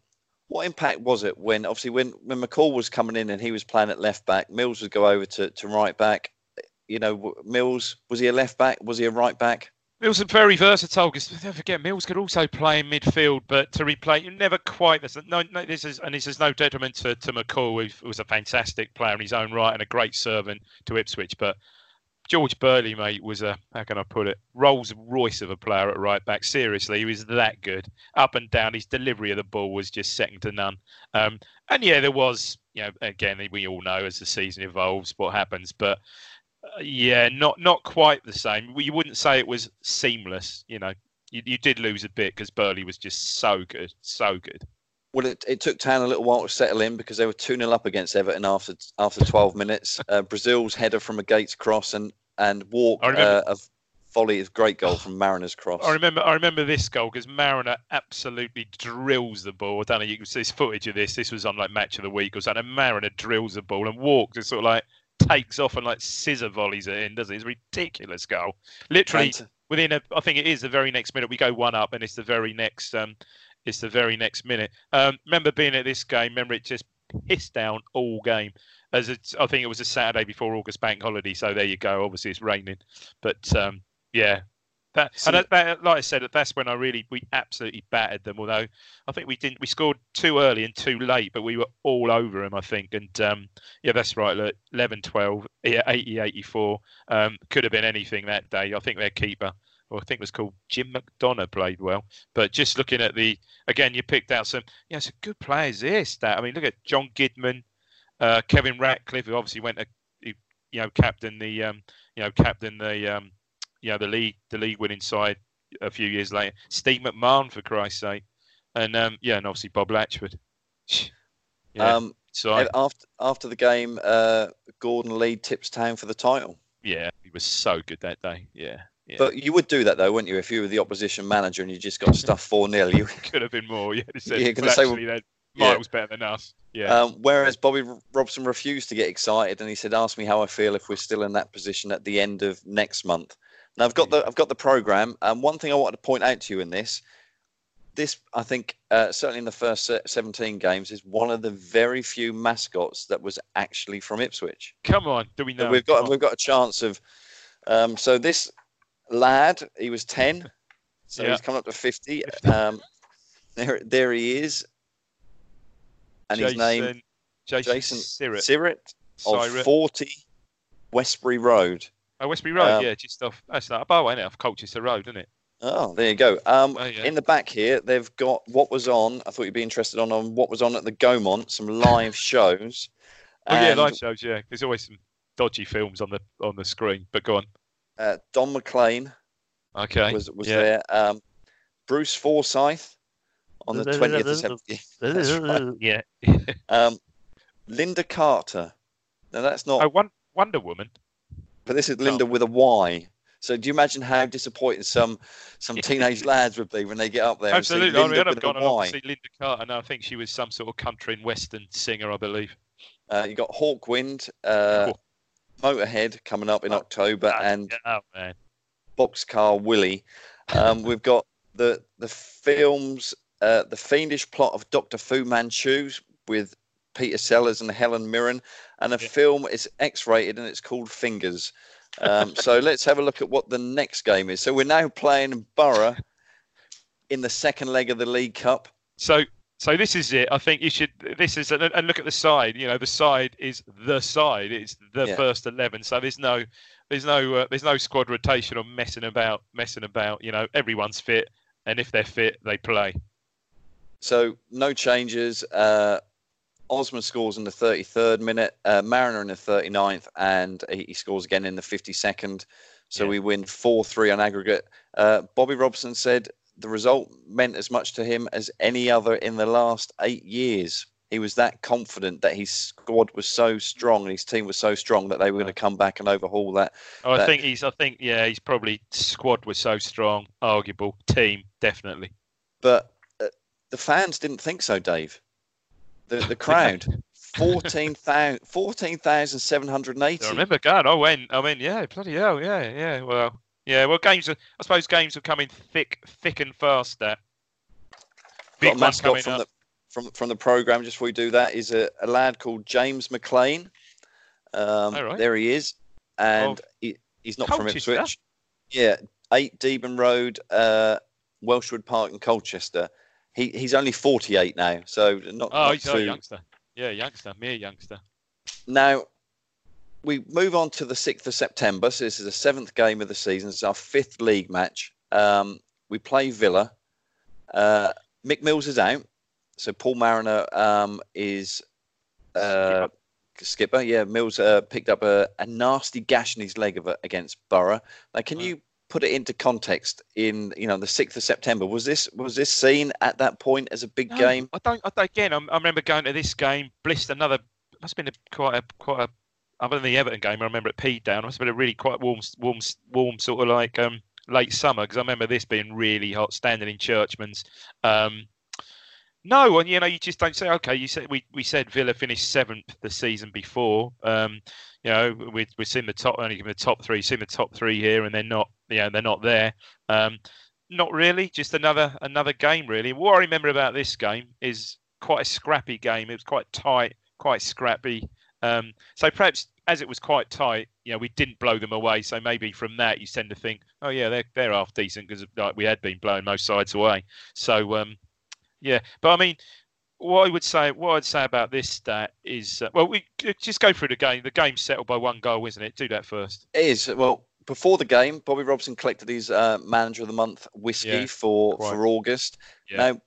what impact was it when obviously when when McCall was coming in and he was playing at left back, Mills would go over to, to right back. You know, Mills was he a left back? Was he a right back? Mills are very versatile because don't forget Mills could also play in midfield, but to replay you never quite. There's no, no, this is and this is no detriment to, to McCall, who was a fantastic player in his own right and a great servant to Ipswich. But George Burley, mate, was a how can I put it, Rolls Royce of a player at right back. Seriously, he was that good, up and down. His delivery of the ball was just second to none. Um, and yeah, there was, you know, again we all know as the season evolves what happens, but uh, yeah, not not quite the same. You wouldn't say it was seamless. You know, you, you did lose a bit because Burley was just so good, so good. Well, it, it took Town a little while to settle in because they were 2 0 up against Everton after after 12 minutes. Uh, Brazil's header from a Gates cross and, and Wark uh, a volley is great goal from Mariner's cross. I remember I remember this goal because Mariner absolutely drills the ball. I don't know you can see this footage of this. This was on like match of the week or something. And Mariner drills the ball and walks and sort of like takes off and like scissor volleys it in, doesn't it? It's a ridiculous goal. Literally And- within a I think it is the very next minute we go one up and it's the very next um it's the very next minute. Um remember being at this game, remember it just pissed down all game. As it's, I think it was a Saturday before August bank holiday, so there you go. Obviously it's raining. But um yeah. That, and that, that, like I said, that's when I really we absolutely battered them. Although I think we didn't, we scored too early and too late, but we were all over them. I think, and um, yeah, that's right. Look, 11, 12, yeah, 80, 84 um, could have been anything that day. I think their keeper, or I think it was called Jim McDonagh, played well. But just looking at the again, you picked out some, yeah, some good players. This, that. I mean, look at John Gidman, uh, Kevin Ratcliffe, who obviously went to, you know, captain the, um, you know, captain the. Um, you know the league the league winning side a few years later. Steve McMahon for Christ's sake, and um, yeah, and obviously Bob Latchford. Yeah, um, so after after the game, uh, Gordon Lee tips Town for the title. yeah, he was so good that day. Yeah, yeah. But you would do that though, wouldn't you? If you were the opposition manager and you just got stuff 4 0, you could have been more. Yeah, said, You're gonna say, actually, they're yeah. miles better than us. Yeah, Um, whereas Bobby Robson refused to get excited, and he said, "Ask me how I feel if we're still in that position at the end of next month." Now I've got the I've got the program, and one thing I wanted to point out to you in this, this I think uh, certainly in the first 17 games is one of the very few mascots that was actually from Ipswich. come on, do we So know? we've got Come we've got a chance of. Um, so this lad, he was 10, so Yeah. he's coming up to 50. Um, there there he is, and his name Jason, Jason Sirrett. Sirit of Sirett. 40 Westbury Road. Oh, Westbury Road, um, yeah, just off. That's like a bar, ain't it? Off Colchester Road, isn't it? Oh, there you go. Um, Oh, yeah. In the back here, they've got what was on. I thought you'd be interested on, on what was on at the Gaumont, some live shows. Oh yeah, live shows. Yeah, there's always some dodgy films on the on the screen. But go on. Uh, Don McLean Okay. was was yeah. there. Um, Bruce Forsyth on the 20th of September. That's right. yeah. Um, Linda Carter. Now that's not, oh, Won- Wonder Woman. but this is Linda with a Y. So do you imagine how disappointed some some teenage lads would be when they get up there Absolutely. and I see mean, Linda I'd have with gone a along to see Linda Carter. and I think she was some sort of country and western singer, I believe. Uh, you got Hawkwind, uh, Cool. Motorhead coming up in October, and oh. Boxcar Willie. Um, we've got the the films, uh, the fiendish plot of Doctor Fu Manchu with Peter Sellers and Helen Mirren, and a film is X-rated and it's called Fingers. Um, so let's have a look at what the next game is. So we're now playing Borough in the second leg of the League Cup. So so this is it. I think you should. This is and look at the side. You know, the side is the side. It's the Yeah. first eleven. So there's no there's no uh, there's no squad rotation or messing about messing about. You know, everyone's fit, and if they're fit, they play. So no changes. Uh, Osman scores in the 33rd minute, uh, Mariner in the 39th, and he, he, scores again in the 52nd. So yeah. we win 4 3 on aggregate. Uh, Bobby Robson said the result meant as much to him as any other in the last eight years. He was that confident that his squad was so strong and his team was so strong that they were going to come back and overhaul that. Oh, I that. think he's. I think yeah, he's probably squad was so strong, arguable team definitely. But uh, the fans didn't think so, Dave. The the crowd. 14,780. 14, I remember God, I went, I mean, yeah, bloody hell, yeah, yeah. Well, yeah, well, games are, I suppose games are coming thick, thick and fast there. Big Got a mascot from up. the from from the program. Just before we do that, is a, a lad called James McLean. Um, right. There he is, and he, he's not Colchester. from Ipswich. Yeah, eight Deben Road, uh, Welshwood Park in Colchester. He he's only forty eight now, so not. Oh, not he's too... a youngster. Yeah, youngster, mere youngster. Now we move on to the sixth of September. So this is the seventh game of the season. It's our fifth league match. Um, we play Villa. Uh, Mick Mills is out, so Paul Mariner um, is uh, skipper. Yeah, Mills uh, picked up a, a, nasty gash in his leg of, against Borough. Now, can you put it into context in you know the 6th of september was this was this seen at that point as a big no, game i don't, I, again I, I, remember going to this game blissed another must have been a, quite a quite a other than the everton game i remember at P down must have been a really quite warm warm warm sort of like um late summer because i remember this being really hot standing in churchman's um no, and you know, you just don't say, okay, you said we, we said Villa finished seventh the season before. Um, you know, we we've seen the top only the top three, seen the top three here, and they're not, you know, they're not there. Um, not really, just another another game really. What I remember about this game is quite a scrappy game. It was quite tight, quite scrappy. Um, so perhaps as it was quite tight, you know, we didn't blow them away. So maybe from that you tend to think, oh yeah, they're they're half decent because like we had been blowing most sides away. So um, yeah, but I mean, what I would say, what I'd say about this stat is, uh, well, we just go through the game. The game's settled by one goal, isn't it? Do that first. It is. Well, before the game, Bobby Robson collected his uh, Manager of the Month whiskey yeah, for quite. for August. Yeah. Now,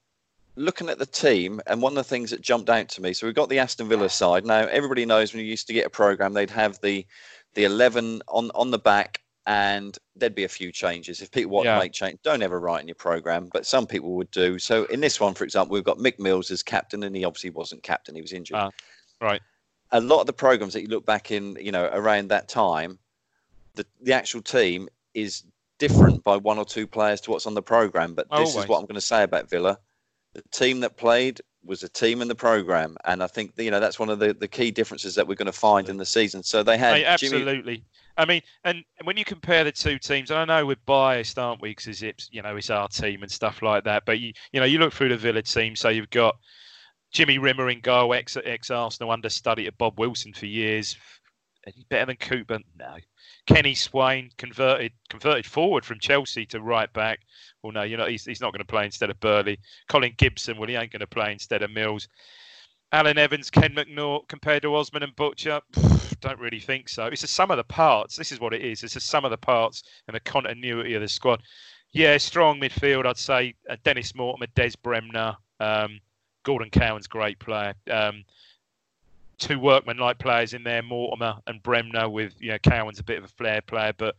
looking at the team, and one of the things that jumped out to me, so we've got the Aston Villa side. Now, everybody knows when you used to get a program, they'd have the the eleven on on the back and there'd be a few changes. If people want yeah. to make change, don't ever write in your program, but some people would do. So in this one, for example, we've got Mick Mills as captain, and he obviously wasn't captain; he was injured. Uh, right. A lot of the programs that you look back in, you know, around that time, the the actual team is different by one or two players to what's on the program. But this Always. is what I'm going to say about Villa: the team that played was a team in the program, and I think you know that's one of the, the key differences that we're going to find in the season. So they had absolutely. Jimmy... I mean, and when you compare the two teams, and I know we're biased, aren't we? Because it's you know it's our team and stuff like that. But you you know you look through the Villa team, so you've got Jimmy Rimmer in goal, ex ex Arsenal understudy at Bob Wilson for years. Better than Cooper? No. Kenny Swain converted converted forward from Chelsea to right back. Well, no, you know he's, he's not going to play instead of Burley. Colin Gibson, well, he ain't going to play instead of Mills. Alan Evans, Ken McNaught compared to Osman and Butcher? Don't really think so. It's a sum of the parts. This is what it is. It's a sum of the parts and the continuity of the squad. Yeah, strong midfield. I'd say uh, Dennis Mortimer, Des Bremner, um, Gordon Cowan's great player. Um, two workman-like players in there, Mortimer and Bremner. With you know, Cowan's a bit of a flair player, but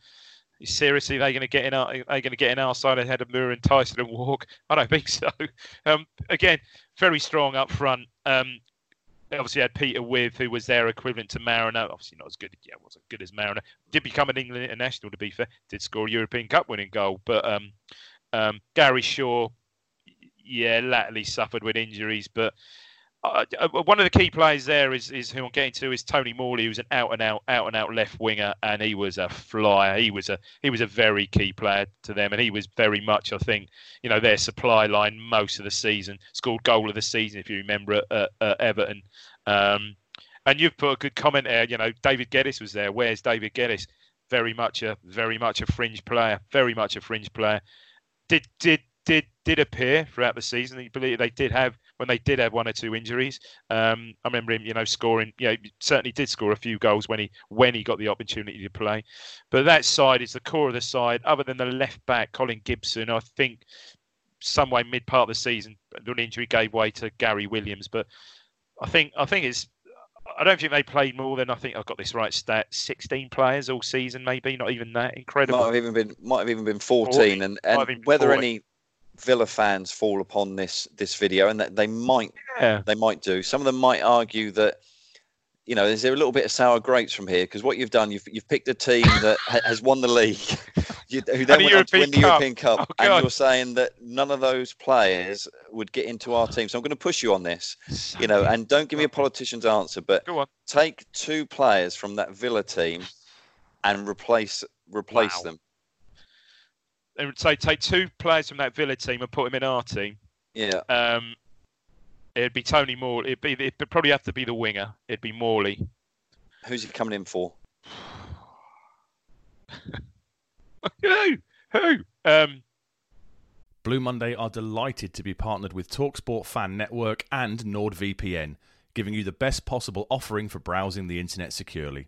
seriously, they're going to get in our, are going to get in our side ahead of Mühren and Thijssen and Wark? I don't think so. Um, again, very strong up front. Um, they obviously had Peter Withe, who was their equivalent to Mariner. Obviously not as good. Yeah, wasn't good as Mariner. Did become an England international, to be fair. Did score a European Cup winning goal. But um, um, Gary Shaw, yeah, latterly suffered with injuries, but uh, uh, one of the key players there is, is who I'm getting to is Tony Morley, who's an out and out, out and out left winger, and he was a flyer. He was a he was a very key player to them, and he was very much, I think, you know, their supply line most of the season. Scored goal of the season, if you remember, at, at Everton. Um, and you've put a good comment there. You know, David Geddes was there. Where's David Geddes? Very much a very much a fringe player. Very much a fringe player. Did did did did appear throughout the season. They did have when they did have one or two injuries. Um, I remember him, you know, scoring. You know, certainly did score a few goals when he when he got the opportunity to play. But that side is the core of the side. Other than the left back, Colin Gibson, I think some way mid part of the season, an injury gave way to Gary Williams. But I think I think it's I don't think they played more than I think I've got this right stat. Sixteen players all season, maybe not even that. Incredible. Might have even been might have even been fourteen, 14. and and whether 14. any Villa fans fall upon this this video, and that they might yeah. they might do. Some of them might argue that you know, is there a little bit of sour grapes from here? Because what you've done, you've you've picked a team that has won the league, you, who then went on to win the European Cup, oh, and you're saying that none of those players would get into our team. So I'm going to push you on this, you know, and don't give me a politician's answer, but take two players from that Villa team and replace replace wow. them. And say take two players from that Villa team and put them in our team. Yeah. Um, It'd be Tony Moore. It'd be it'd probably have to be the winger. It'd be Morley. Who's he coming in for? who? Who? Um, Blue Monday are delighted to be partnered with Talksport Fan Network and NordVPN, giving you the best possible offering for browsing the internet securely.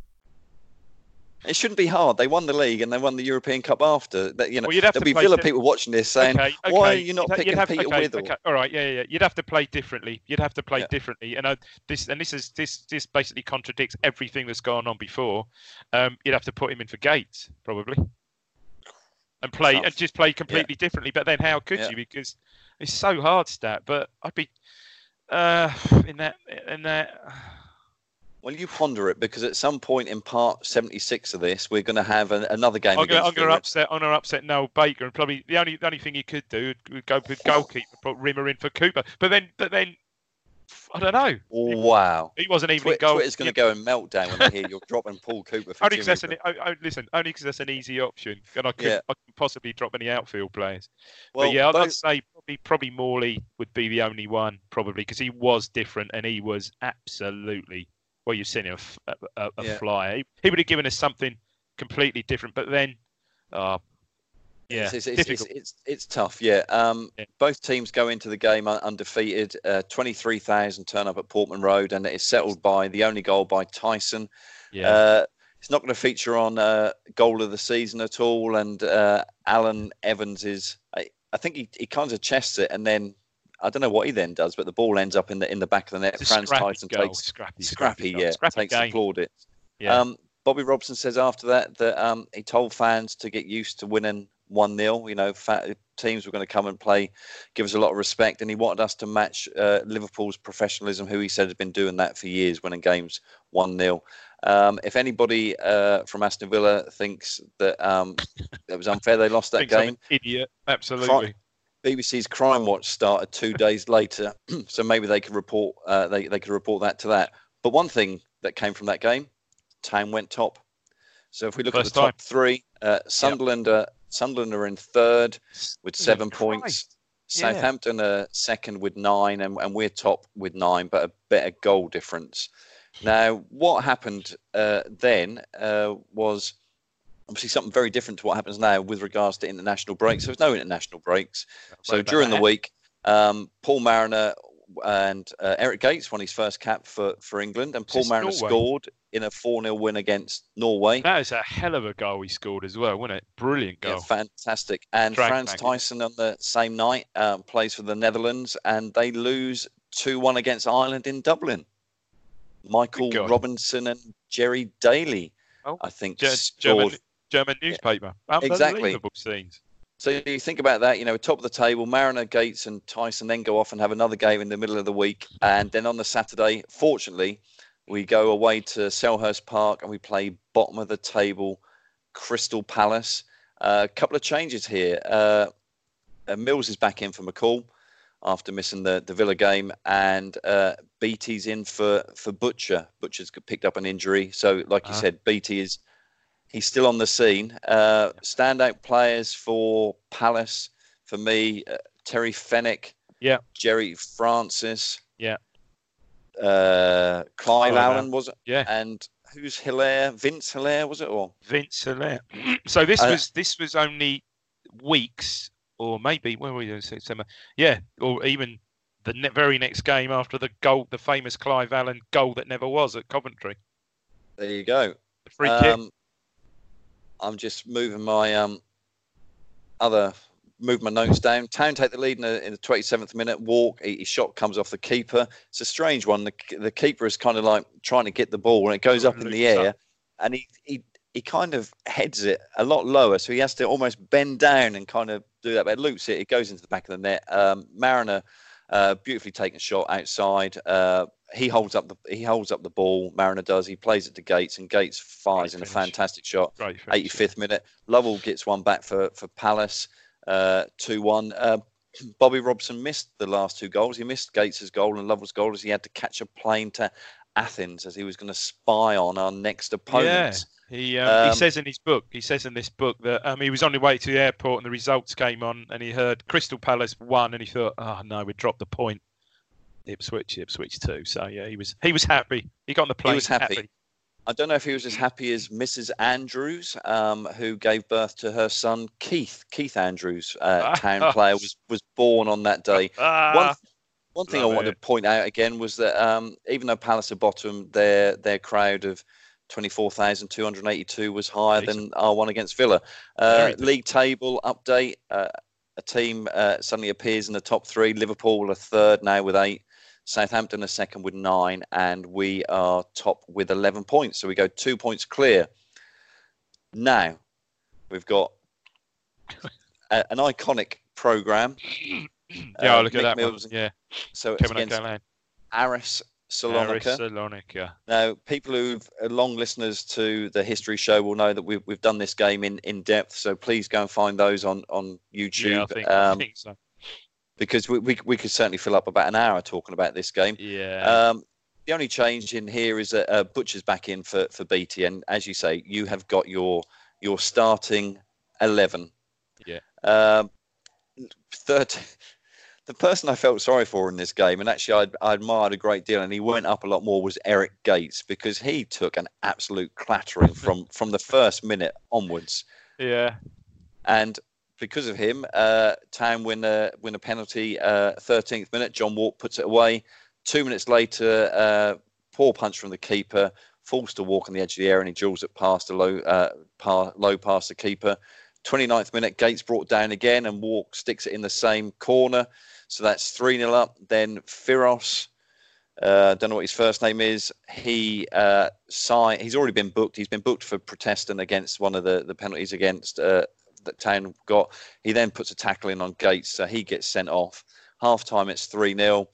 It shouldn't be hard. They won the league and they won the European Cup after. That you know, well, there'll be Villa people watching this saying, okay, okay. "Why are you not you'd picking have, Peter okay, Withell?" All right, yeah, yeah, You'd have to play differently. You'd have to play yeah. differently. And uh, this and this is this this basically contradicts everything that's gone on before. Um, you'd have to put him in for Gates probably, and play Tough. and just play completely yeah. differently. But then how could yeah. you? Because it's so hard, stat. But I'd be uh, in that in that. Well, you ponder it because at some point in part 76 of this, we're going to have an, another game. I'm going to upset. I'm going to upset Noel Baker, and probably the only the only thing he could do would go with goalkeeper, put Rimmer in for Cooper. But then, but then, I don't know. Oh, wow. He wasn't even Twi- goal. Twitter's going to go in meltdown when they hear you're dropping Paul Cooper. For only because that's an oh, oh, listen. Only because that's an easy option, and I could yeah. I could possibly drop any outfield players. Well, but yeah, I'd, both... Say probably probably Morley would be the only one, probably because he was different and he was absolutely well, you've seen him a, a, a yeah. flyer. He, he, would have given us something completely different. But then, uh, yeah, it's, it's, it's, it's, it's, tough. Yeah. Um, yeah. Both teams go into the game undefeated. Uh, 23,000 turn up at Portman Road, and it's settled by the only goal by Thijssen. Yeah. Uh, it's not going to feature on uh, goal of the season at all. And uh, Alan Evans is, I, I think he, he kind of chests it and then I don't know what he then does, but the ball ends up in the in the back of the net. Frans Thijssen goal. takes scrappy, scrappy, scrappy yeah, scrappy takes game. the plaudits. Yeah. Um, Bobby Robson says after that that um, he told fans to get used to winning one 0 You know, fat, teams were going to come and play, give us a lot of respect, and he wanted us to match uh, Liverpool's professionalism, who he said had been doing that for years, winning games one 0 Um, if anybody uh, from Aston Villa thinks that um, it was unfair they lost that game, idiot. Absolutely. BBC's Crime Watch started two days later, so maybe they could report uh, they they could report that to that. But one thing that came from that game, Town went top. So if we look First at the top three, uh, Sunderland are Sunderland are in third with seven points. Yeah. Southampton are second with nine, and, and we're top with nine, but a better goal difference. Now, what happened uh, then uh, was obviously something very different to what happens now with regards to international breaks. There was no international breaks. So during the week, um, Paul Mariner and uh, Eric Gates won his first cap for, for England, and Paul Mariner Norway. scored in a 4 0 win against Norway. That is a hell of a goal he scored as well, wasn't it? Brilliant Yeah, goal. fantastic. And Drag Frans. Thijssen on the same night um, plays for the Netherlands, and they lose 2 1 against Ireland in Dublin. Michael Robinson and Gerry Daly, Oh, I think, Ge- scored German newspaper. Exactly. Scenes. So you think about that, you know, top of the table, Mariner, Gates, and Tyson then go off and have another game in the middle of the week. And then on the Saturday, fortunately, we go away to Selhurst Park and we play bottom of the table Crystal Palace. A couple of changes here. Uh, uh, Mills is back in for McCall after missing the, the Villa game, and uh, Beattie's in for, for Butcher. Butcher's picked up an injury. So, like you Ah. said, Beattie is he's still on the scene. Uh, standout players for Palace for me: uh, Terry Fenwick, Yeah. Gerry Francis, Yeah. uh, Clive Clive Allen was it? Yeah. and who's Hilaire? Vince Hilaire was it? Or Vince Hilaire. so this Uh, was this was only weeks, or maybe when were we in September? Yeah, or even the ne- very next game after the goal, the famous Clive Allen goal that never was at Coventry. there you go. The free kick. I'm just moving my um, other move my notes down. Town take the lead in the, in the 27th minute. Wark, his shot comes off the keeper. It's a strange one. The, the keeper is kind of like trying to get the ball, and it goes up in the up. air, and he, he he kind of heads it a lot lower, so he has to almost bend down and kind of do that. But it loops it. It goes into the back of the net. Um, Mariner, uh, beautifully taken shot outside. Uh, he holds up the he holds up the ball. Mariner does. He plays it to Gates, and Gates fires in a fantastic shot. 85th minute. Lovell gets one back for for Palace, uh, two one. Uh, Bobby Robson missed the last two goals. He missed Gates's goal and Lovell's goal as he had to catch a plane to Athens as he was going to spy on our next opponents. He um, he Um, says in his book, he says in this book that um, he was on the way to the airport and the results came on, and he heard Crystal Palace won, and he thought, oh no, we dropped the point. Ipswich, Ipswich too. So yeah, he was he was happy. He got on the plane. He was happy. I don't know if he was as happy as Mrs. Andrews, um, who gave birth to her son Keith. Keith Andrews, uh, town player, was was born on that day. Ah, One, one thing I love wanted it. to point out again was that um, even though Palace are bottom, their their crowd of 24,282 was higher than our one against Villa. Uh, league table update. Uh, a team uh, suddenly appears in the top three. Liverpool are third now with eight. Southampton are second with nine, and we are top with 11 points. So we go two points clear. Now, we've got a, an iconic program. yeah, Uh, look at Mick that Mills one. Yeah, So it's Kevin against. Aris Salonika. Salonika. Now, people who've uh, long listeners to the history show will know that we've, we've done this game in, in depth. So please go and find those on, on YouTube Yeah, I think, I um, think so. Because we, we, we could certainly fill up about an hour talking about this game. Yeah. Um, the only change in here is that uh, Butcher's back in for, for Beattie. And as you say, you have got your your starting 11. Yeah. Um, third, the person I felt sorry for in this game, and actually I, I admired a great deal, and he went up a lot more, was Eric Gates because he took an absolute clattering from from the first minute onwards, yeah. and because of him, uh, Town win a win a penalty. Uh, 13th minute, John Wark puts it away. Two minutes later, uh, poor punch from the keeper, falls to Wark on the edge of the area, and he drills it past a low uh, par, low past the keeper. 29th minute, Gates brought down again, and Wark sticks it in the same corner. So that's 3 0 up. Then Firos, uh, don't know what his first name is. He uh, sign, He's already been booked. He's been booked for protesting against one of the, the penalties against uh, that Town got. He then puts a tackle in on Gates, so he gets sent off. Half time, it's 3 0.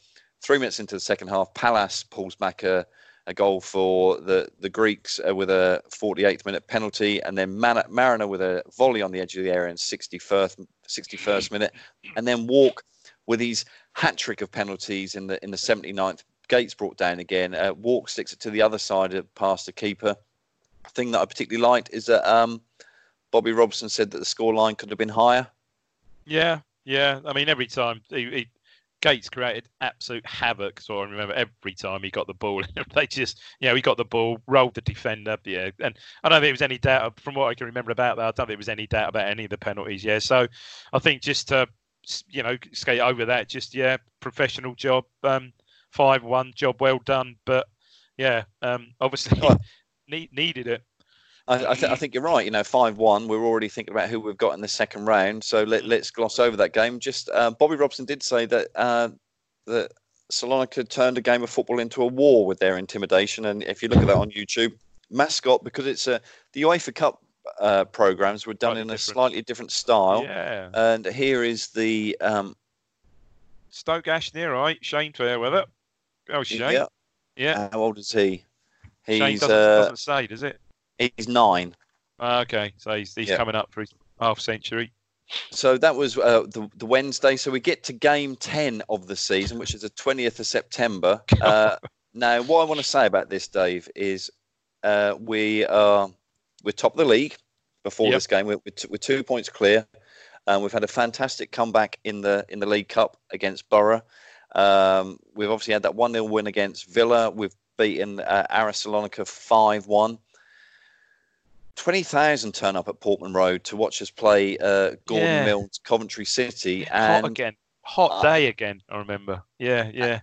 Three minutes into the second half, Palace pulls back a, a goal for the the Greeks uh, with a 48th minute penalty, and then Man- Mariner with a volley on the edge of the area in 61st 61st minute, and then Wark with his hat trick of penalties in the in the 79th. Gates brought down again. Uh, Wark sticks it to the other side past the keeper. thing that I particularly liked is that um, Bobby Robson said that the scoreline could have been higher. Yeah, yeah. I mean, every time he, he Gates created absolute havoc. So I remember every time he got the ball, they just, you know, he got the ball, rolled the defender. Yeah, and I don't think there was any doubt from what I can remember about that. I don't think there was any doubt about any of the penalties. Yeah, so I think just to, you know, skate over that, just yeah, professional job, um, five one job well done. But yeah, um, obviously need, needed it. I, I, th- I, think you're right. You know, five-one. We're already thinking about who we've got in the second round. So let, us gloss over that game. Just uh, Bobby Robson did say that uh, that Salonika turned a game of football into a war with their intimidation. And if you look at that on YouTube, mascot because it's a the UEFA Cup uh, programs were done in a slightly different style. Yeah. And here is the um, Stoke Ashley, right? Shane it. Oh, Shane. Yeah. Yeah. How old is he? He's Shane doesn't, uh, doesn't say, does it? He's nine. Uh, okay, so he's, he's yeah. coming up for his half century. So that was uh, the, the Wednesday. So we get to game 10 of the season, which is the 20th of September. Uh, now, what I want to say about this, Dave, is uh, we are we're top of the league before yep. this game. We're, we're, t- we're, two points clear. Um, we've had a fantastic comeback in the in the League Cup against Borough. Um, we've obviously had that 1 0 win against Villa. We've beaten uh, Aris Salonika 5 1. 20,000 turn up at Portman Road to watch us play uh, Gordon yeah. Milne, Coventry City. And, hot again. Hot uh, day again, I remember. Yeah, yeah.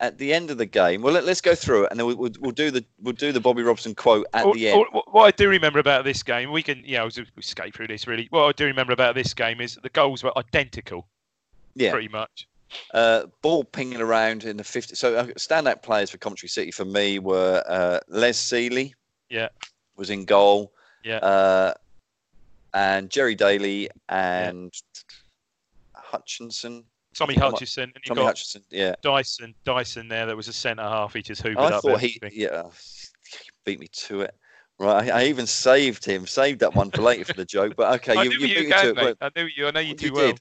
At, the end of the game, well, let, us go through it, and then we'll, we'll, we'll, do the we'll do the Bobby Robson quote at the end. What I do remember about this game, we can, you know, we skate through this really. What I do remember about this game is the goals were identical. Yeah, pretty much. Uh, ball pinging around in the 50. So uh, standout players for Coventry City for me were uh, Les Sealey. Yeah, was in goal. Yeah. Uh, and Gerry Daly and yeah. Hutchinson. Tommy Hutchinson. And Tommy Hutchinson, yeah. Dyson, Dyson there. That was a centre half. He just hoovered I up. I thought he, yeah, he beat me to it. Right, I, I, even saved him, saved that one for later for the joke. But okay, I you, you, you, can, mate. I knew you. I know you too well. Did.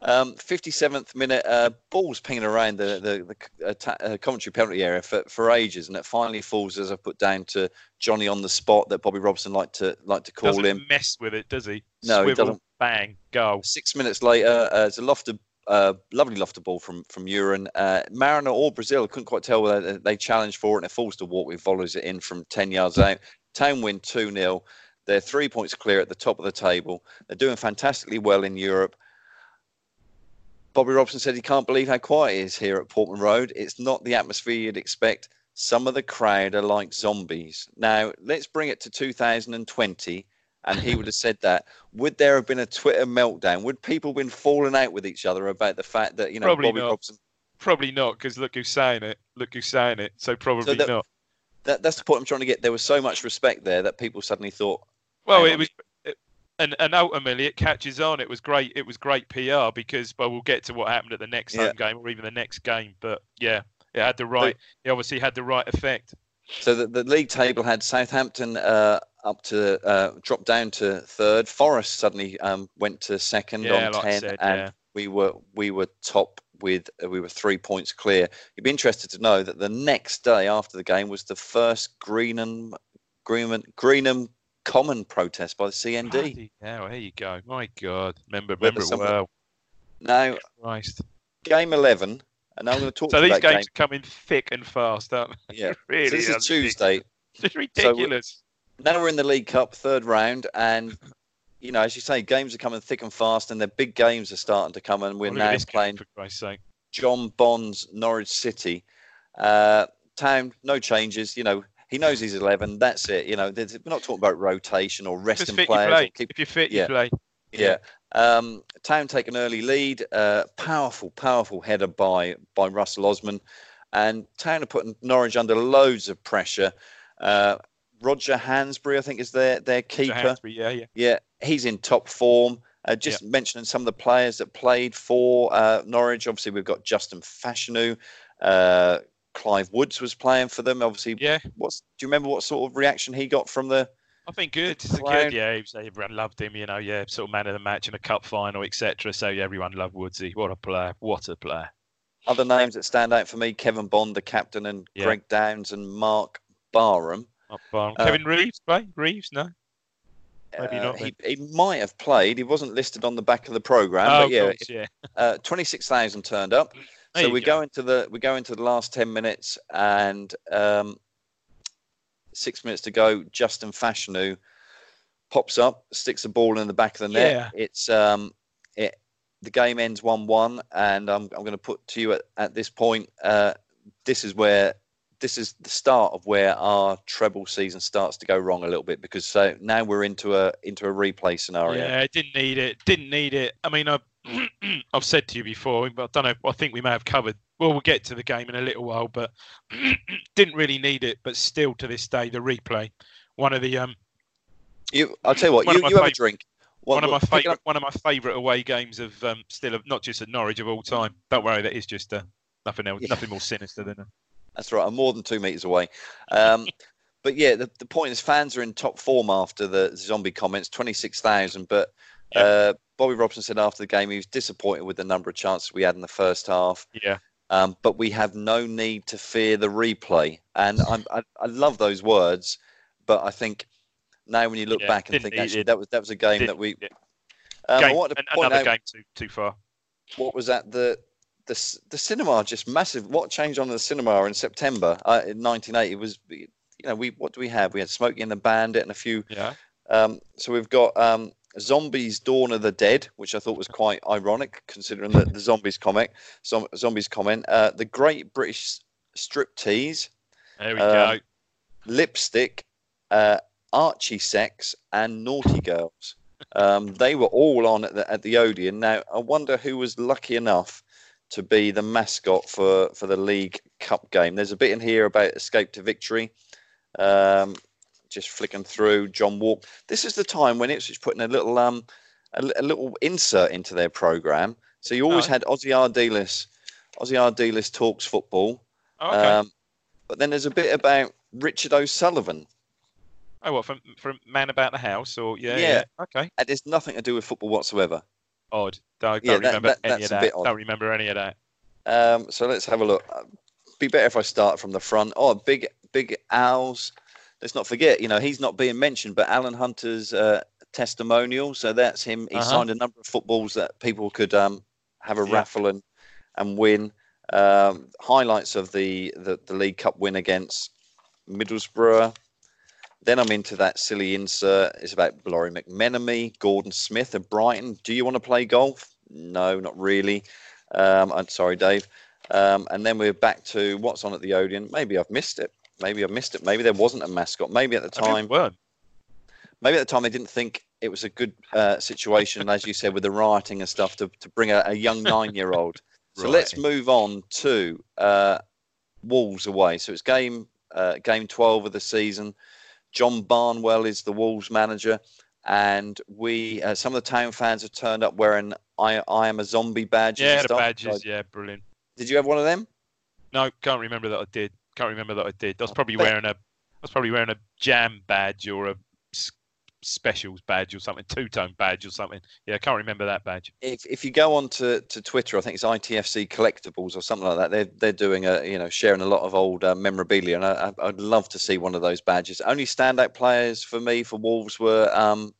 Um, 57th minute, uh, balls pinging around the the, the uh, Coventry penalty area for, for ages, and it finally falls as I put down to Johnny on the spot that Bobby Robson liked to like to call doesn't him. Mess with it, does he? No, Swivel, he doesn't. Bang, go. Six minutes later, uh, it's a lofted, uh, lovely lofted ball from from Mühren. Uh, Mariner or Brazil couldn't quite tell whether they challenged for it, and it falls to Wark with follows it in from 10 yards out. Town win 2 0. They're three points clear at the top of the table. They're doing fantastically well in Europe. Bobby Robson said he can't believe how quiet it is here at Portman Road. It's not the atmosphere you'd expect. Some of the crowd are like zombies. Now, let's bring it to 2020, and he would have said that. Would there have been a Twitter meltdown? Would people have been falling out with each other about the fact that, you know, probably Bobby not. Robson. Probably not, because look who's saying it. Look who's saying it. So probably so that, not. That, that's the point I'm trying to get. There was so much respect there that people suddenly thought. Well, it was and and ultimately it catches on. It was great. It was great PR because well, we'll get to what happened at the next yeah. home game or even the next game. But yeah, it had the right. It obviously had the right effect. So the, the league table had Southampton uh, up to uh, dropped down to third. Forest suddenly um, went to second yeah, on like ten, said, and yeah. we were we were top with uh, we were three points clear. You'd be interested to know that the next day after the game was the first Greenham Greenham Greenham common protest by the CND. Yeah, well, there you go. My God, remember, remember it well. Now, Christ. game eleven, and I'm going to talk. so these games game. are coming thick and fast, aren't they? Yeah, really. So this is Tuesday. It's ridiculous. So now we're in the League Cup third round, and you know, as you say, games are coming thick and fast, and the big games are starting to come, and we're now playing. for Christ's sake. John Bonds, Norwich City. Uh, town, no changes. You know, he knows he's 11. That's it. You know, we're not talking about rotation or resting players. Keep, if you're fit, yeah. you play. Yeah. yeah. Um, Town take an early lead. Uh, powerful, powerful header by by Russell Osman. And Town are putting Norwich under loads of pressure. Uh, Roger Hansbury, I think, is their their keeper. Hansbury, yeah, yeah. Yeah, he's in top form. Uh, just yeah. mentioning some of the players that played for uh, Norwich. Obviously, we've got Justin Fashanu, uh, Clive Woods was playing for them. Obviously, Yeah, what's do you remember what sort of reaction he got from the? I think good. It's a good. Yeah, was, everyone loved him. You know, yeah, sort of man of the match in a cup final, etc. So yeah, everyone loved Woodsy. What a player! What a player! Other names that stand out for me: Kevin Bond, the captain, and Yeah. Greg Downs and Mark Barham. Not Barham. Uh, Kevin Reeves, play Reeves? No. Maybe Uh, not he, he might have played. He wasn't listed on the back of the program, oh, but yeah, course, yeah. uh, twenty six thousand turned up. There so we go. go into the we go into the last ten minutes, and um, six minutes to go. Justin Fashanu pops up, sticks the ball in the back of the net. Yeah. It's um, it the game ends one one, and I'm I'm going to put to you at, at this point. Uh, this is where this is the start of where our treble season starts to go wrong a little bit because so now we're into a into a replay scenario. Yeah, didn't need it. Didn't need it. I mean, I've, I've said to you before, but I don't know. I think we may have covered. Well, we'll get to the game in a little while, but didn't really need it. But still, to this day, the replay, one of the um, You, I'll tell you what. One You, you have a drink. one of my favourite, one of my favourite away games of um, still of not just at Norwich of all time. Don't worry, that is just uh, nothing else, Yeah. nothing more sinister than. A, That's right. I'm more than two meters away. Um, but yeah, the, the point is fans are in top form after the zombie comments, 26,000. But Yeah. uh, Bobby Robson said after the game he was disappointed with the number of chances we had in the first half. yeah, Um, but we have no need to fear the replay. And I'm, I, I love those words. But I think now when you look Yeah, back and think actually it. that was that was a game that we. it. Um, I game, wanted to point another out game too too far. what was at the the the cinema just massive. What changed on the cinema in September uh, in 1980 was you know we what do we have? We had Smokey and the Bandit and a few. Yeah, Um, so we've got um, Zombies Dawn of the Dead, which I thought was quite ironic considering the, the zombies comic. Zom- zombies comment. Uh, the Great British Striptease, there we Um, go. Lipstick, uh, Archie Sex, and Naughty Girls. Um, they were all on at the, at the Odeon. Now, I wonder who was lucky enough to be the mascot for, for the League Cup game. There's a bit in here about Escape to Victory. Um, just flicking through John Wark. This is the time when Ipswich putting a little um a, a little insert into their program. So you always Oh. had Ossie Ardiles, Ossie Ardiles talks football. Oh, okay. Um, but then there's a bit about Richard O'Sullivan. oh, what from from Man About the House or yeah, Yeah. yeah. Okay, And it's nothing to do with football whatsoever. odd. Don't, Yeah, don't that- remember that- any of that. Don't remember any of that. Um, so let's have a look. Be better if I start from the front. Oh, big, big Owls. Let's not forget, you know, he's not being mentioned, but Allan Hunter's uh, testimonial. So that's him. He Uh-huh. signed a number of footballs that people could um, have a Yeah. raffle and and win. Um, highlights of the, the the League Cup win against Middlesbrough. Then I'm into that silly insert. It's about Lawrie McMenemy, Gordon Smith of Brighton. Do you want to play golf? No, not really. Um, I'm sorry, Dave. Um, and then we're back to what's on at the Odeon. Maybe I've missed it. Maybe I've missed it. Maybe there wasn't a mascot. Maybe at the I time, weren't. maybe at the time they didn't think it was a good uh, situation, as you said, with the rioting and stuff, to, to bring a, a young nine-year-old. So let's move on to uh, Wolves away. So it's game uh, game 12 of the season. John Barnwell is the Wolves manager, and we uh, some of the town fans have turned up wearing "I I am a zombie" badges. Yeah, and the badges. Yeah, brilliant. Did you have one of them? No, can't remember that I did. Can't remember that I did. I was probably wearing a, I was probably wearing a jam badge or a specials badge or something, two tone badge or something. Yeah, I can't remember that badge. If if you go on to, to Twitter, I think it's ITFC Collectibles or something like that. They're they're doing a you know sharing a lot of old uh, memorabilia, and I, I'd love to see one of those badges. Only standout players for me for Wolves were um,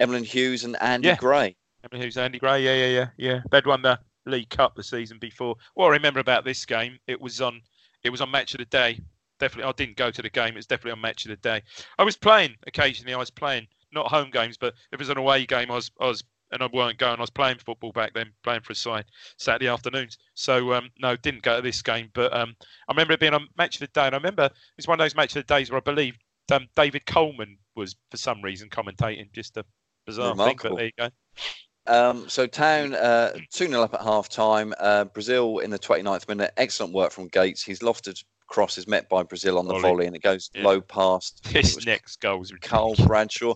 Emlyn Hughes and Andy Yeah. Gray. I Hughes, Andy Gray? Yeah, yeah, yeah, yeah. They'd won the League Cup the season before. What I remember about this game, it was on, it was on Match of the Day. Definitely, I didn't go to the game. It's definitely on Match of the Day. I was playing occasionally. I was playing not home games, but if it was an away game, I was, I was, and I weren't going. I was playing football back then, playing for a side Saturday afternoons. So um, no, didn't go to this game, but um, I remember it being on Match of the Day, and I remember it's one of those Match of the Days where I believe um, David Coleman was for some reason commentating. Just a bizarre Remarkable. thing, but there you go. Um, so Town uh, 2 0 up at half time. Uh, Brazil in the 29th minute. Excellent work from Gates. His lofted cross is met by Brazil on the Volley. volley and it goes Yeah. low past. I think This it was next goal was Carl. Bradshaw.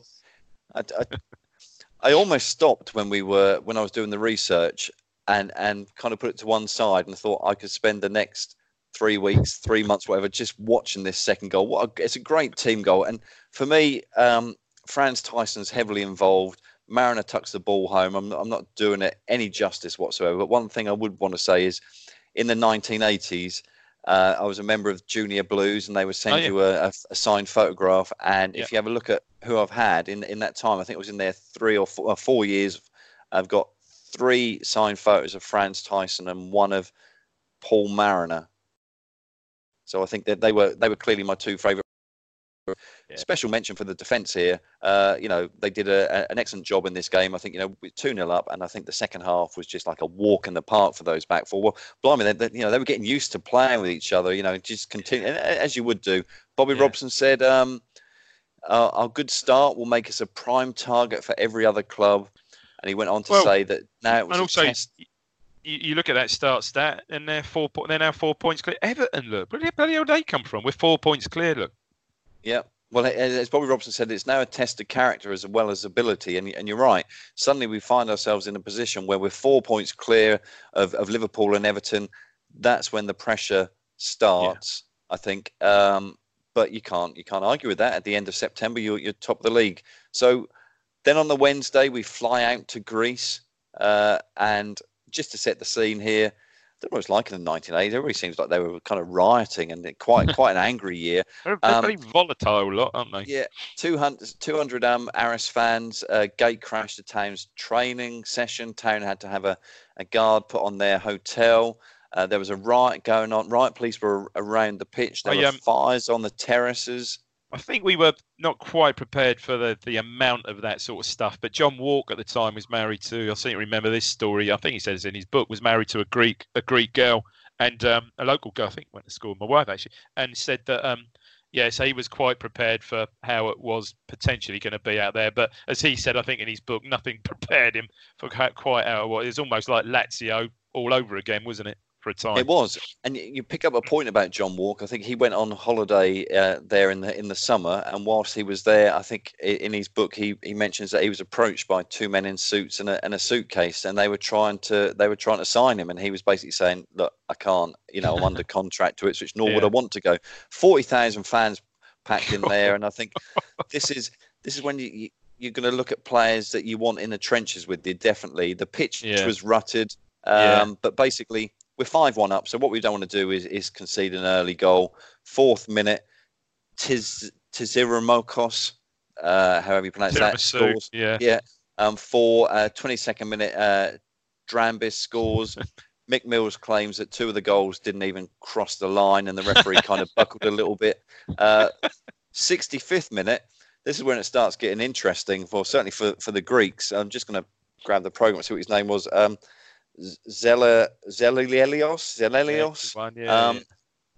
I, I, I almost stopped when we were when I was doing the research and and kind of put it to one side and thought I could spend the next three weeks, three months, whatever, just watching this second goal. What a, it's a great team goal, and for me, um, Frans Thijssen's heavily involved. Mariner tucks the ball home. I'm, I'm not doing it any justice whatsoever. But one thing I would want to say is, in the 1980s, uh, I was a member of Junior Blues, and they would send Oh, yeah. you a, a, signed photograph. And Yeah. if you have a look at who I've had in in that time, I think it was in there three or four, uh, four years. I've got three signed photos of Frans Thijssen and one of Paul Mariner. So I think that they were they were clearly my two favourite. Yeah. Special mention for the defence here. Uh, you know they did a, a- an excellent job in this game. I think you know two 0 up, and I think the second half was just like a walk in the park for those back four. Well, blimey, they, they, you know they were getting used to playing with each other. You know, just continue as you would do. Bobby Yeah. Robson said, um, uh, "Our good start will make us a prime target for every other club." And he went on to Well, say that now it was and a also, test. you, look at that start stat, and they're four. po- They're now four points clear. Everton, look, where the hell they come from? We're four points clear. Look, Yeah. Well, as Bobby Robson said, it's now a test of character as well as ability. And, and you're right. Suddenly we find ourselves in a position where we're four points clear of, of Liverpool and Everton. That's when the pressure starts, I think. Um, but you can't you can't argue with that. At the end of September, you're, you're top of the league. So then on the Wednesday, we fly out to Greece. Uh, and just to set the scene here, I don't know what it's like in the 1980s. Everybody seems like they were kind of rioting and quite quite an angry year. they're, they're Um, very volatile lot, aren't they? Yeah, 200, 200 um, Aris fans uh, gate crashed the town's training session. Town had to have a, a guard put on their hotel. Uh, there was a riot going on. Riot police were around the pitch. There I, were um, fires on the terraces. I think we were not quite prepared for the, the amount of that sort of stuff. But John Wark at the time was married to. I seem to remember this story. I think he says in his book was married to a Greek a Greek girl and um, a local girl. I think went to school with my wife actually, and said that um, yeah, so he was quite prepared for how it was potentially going to be out there. But as he said, I think in his book, nothing prepared him for quite how it was almost like Lazio all over again, wasn't it? For a time. It was, and you pick up a point about John Wark. I think he went on holiday uh, there in the in the summer, and whilst he was there, I think in his book he, he mentions that he was approached by two men in suits and a, and a suitcase, and they were trying to they were trying to sign him, and he was basically saying, "Look, I can't, you know, I'm under contract to Ipswich, nor would I want to go." Forty thousand fans packed in there, and I think this is this is when you. you you're going to look at players that you want in the trenches with you. Definitely, the pitch Yeah. was rutted, um, Yeah. but basically we're five one up. So what we don't want to do is is concede an early goal. Fourth minute, Tiz Tiziramokos, uh, however you pronounce that, Tiramisu, scores. yeah. Yeah. Um, for uh, 22nd minute, uh, Drambis scores. Mick Mills claims that two of the goals didn't even cross the line, and the referee kind of buckled a little bit. Uh, 65th minute. This is when it starts getting interesting for certainly for, for the Greeks. I'm just going to grab the program, see what his name was. Um, Zela Zelelios Zelelios One, yeah, um, yeah.